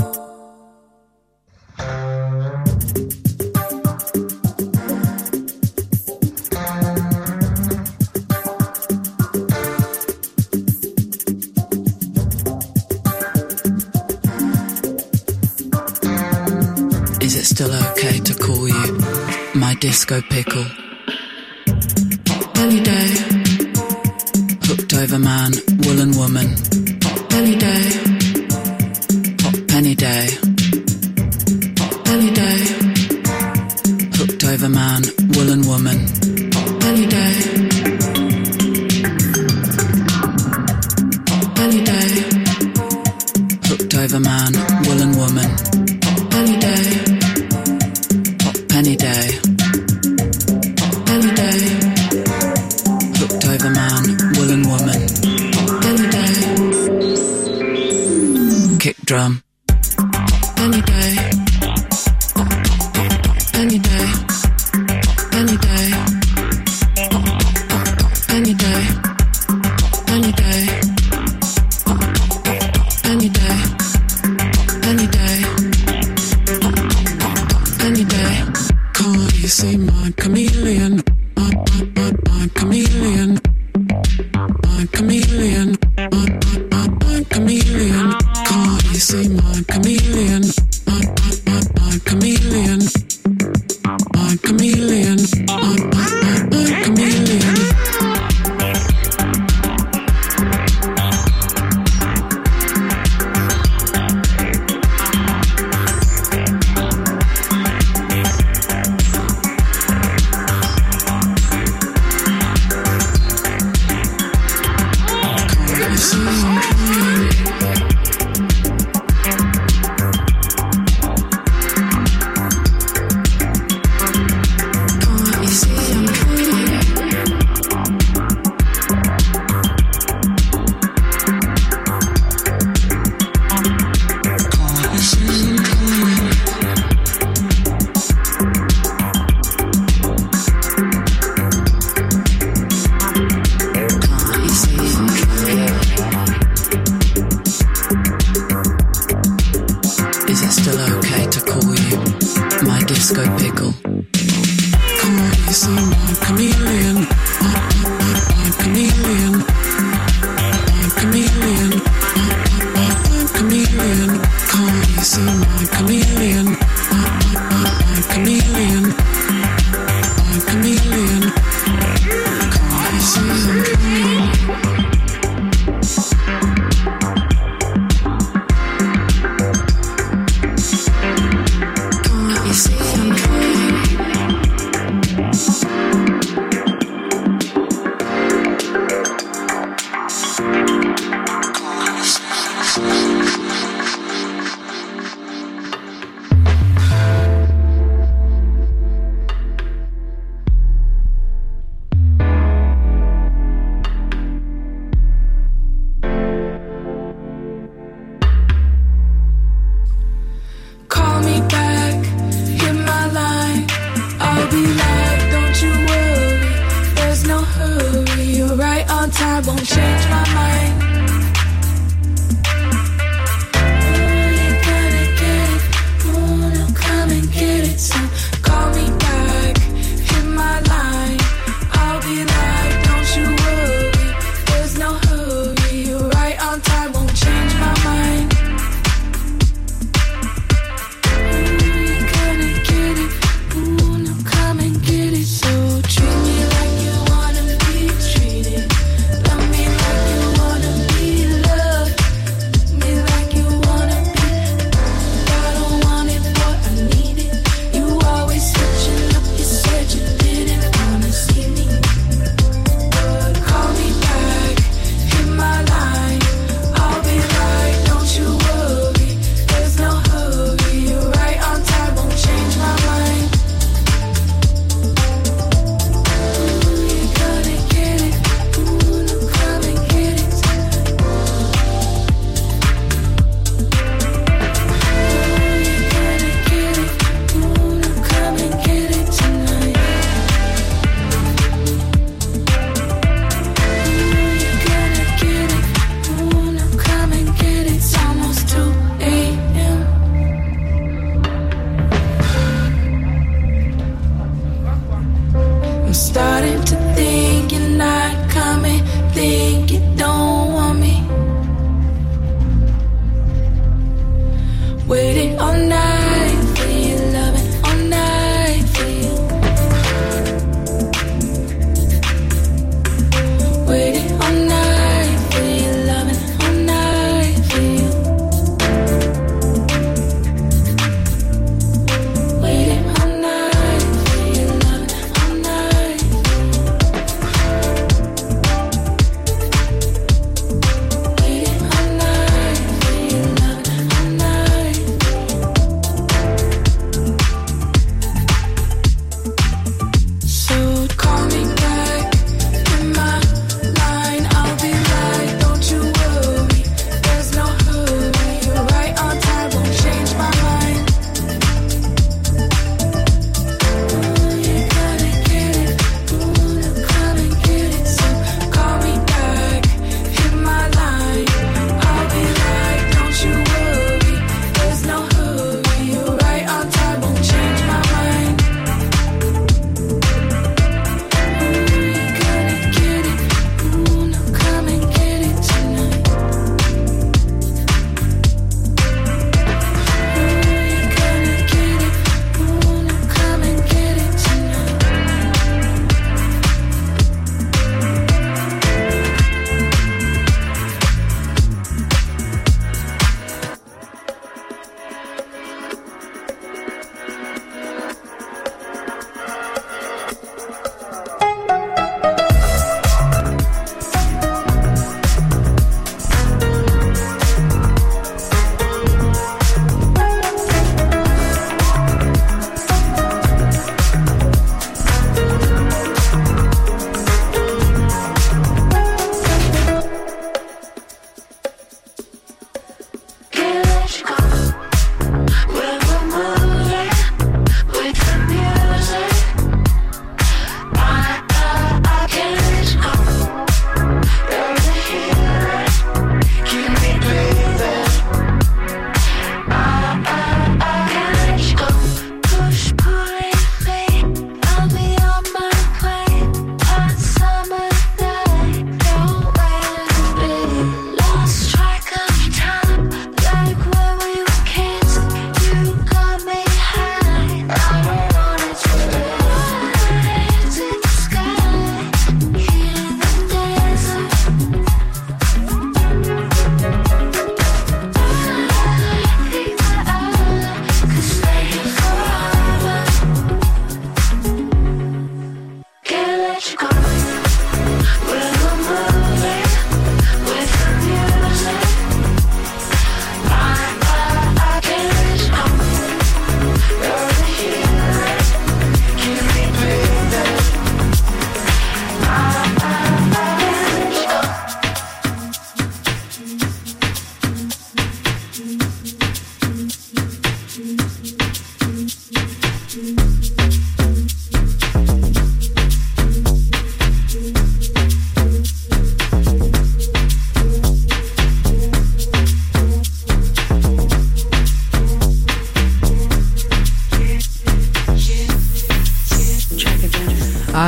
Speaker 29: Disco pickle? Any day, hooked over man, woolen woman. Any day, hot penny day. Any day, hooked over man, woolen woman. Any day, any day, hooked over man, woolen woman. Drum.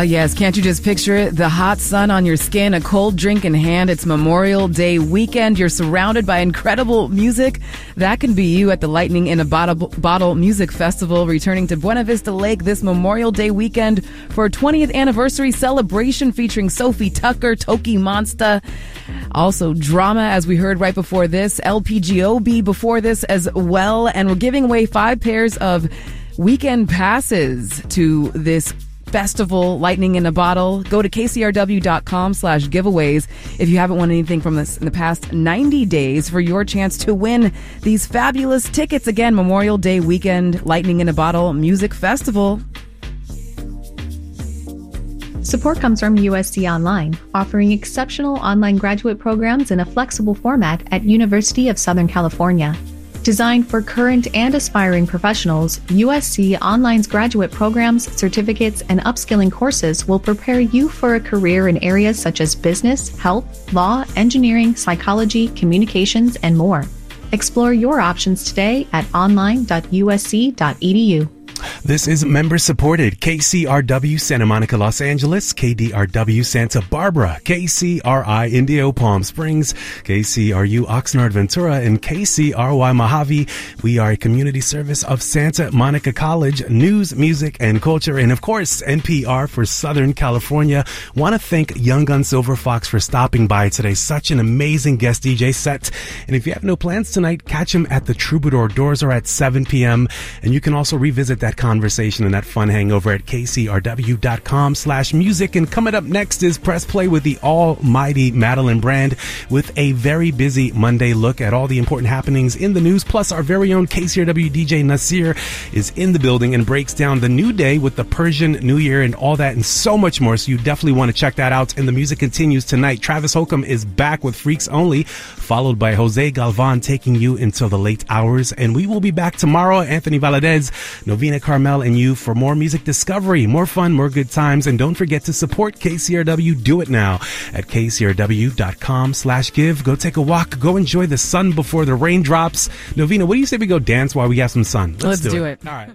Speaker 1: Yes. Can't you just picture it? The hot sun on your skin, a cold drink in hand. It's Memorial Day weekend. You're surrounded by incredible music. That can be you at the Lightning in a Bottle, Bottle Music Festival, returning to Buena Vista Lake this Memorial Day weekend for a 20th anniversary celebration featuring Sofi Tukker, Toki Monsta. Also, drama, as we heard right before this, LP Giobbi before this as well. And we're giving away five pairs of weekend passes to this festival lightning in a bottle. Go to kcrw.com slash giveaways if you haven't won anything from this in the past 90 days for your chance to win these fabulous tickets. Again memorial day weekend lightning in a bottle music festival.
Speaker 24: Support comes from USC Online, offering exceptional online graduate programs in a flexible format at University of Southern California. Designed for current and aspiring professionals, USC Online's graduate programs, certificates, and upskilling courses will prepare you for a career in areas such as business, health, law, engineering, psychology, communications, and more. Explore your options today at online.usc.edu.
Speaker 2: This is member supported KCRW Santa Monica, Los Angeles, KDRW Santa Barbara, KCRI Indio Palm Springs, KCRU Oxnard Ventura, and KCRY Mojave. We are a community service of Santa Monica College, news, music, and culture, and of course, NPR for Southern California. Want to thank Young Gun Silver Fox for stopping by today. Such an amazing guest DJ set. And if you have no plans tonight, catch him at the Troubadour. Doors are at 7 p.m. And you can also revisit that conversation and that fun hangover at kcrw.com slash music. And coming up next is Press Play with the almighty Madeline Brand with a very busy Monday look at all the important happenings in the news. Plus, our very own KCRW DJ Nasir is in the building and breaks down the new day with the Persian New Year and all that and so much more. So you definitely want to check that out. And the music continues tonight. Travis Holcomb is back with Freaks Only, followed by Jose Galvan taking you until the late hours. And we will be back tomorrow. Anthony Valadez, Novena Carmel, and you for more music discovery, more fun, more good times. And don't forget to support KCRW. Do it now at kcrw.com slash give. Go take a walk. Go enjoy the sun before the rain drops. Novena, what do you say we go dance while we have some sun?
Speaker 1: Let's do it.
Speaker 2: All right.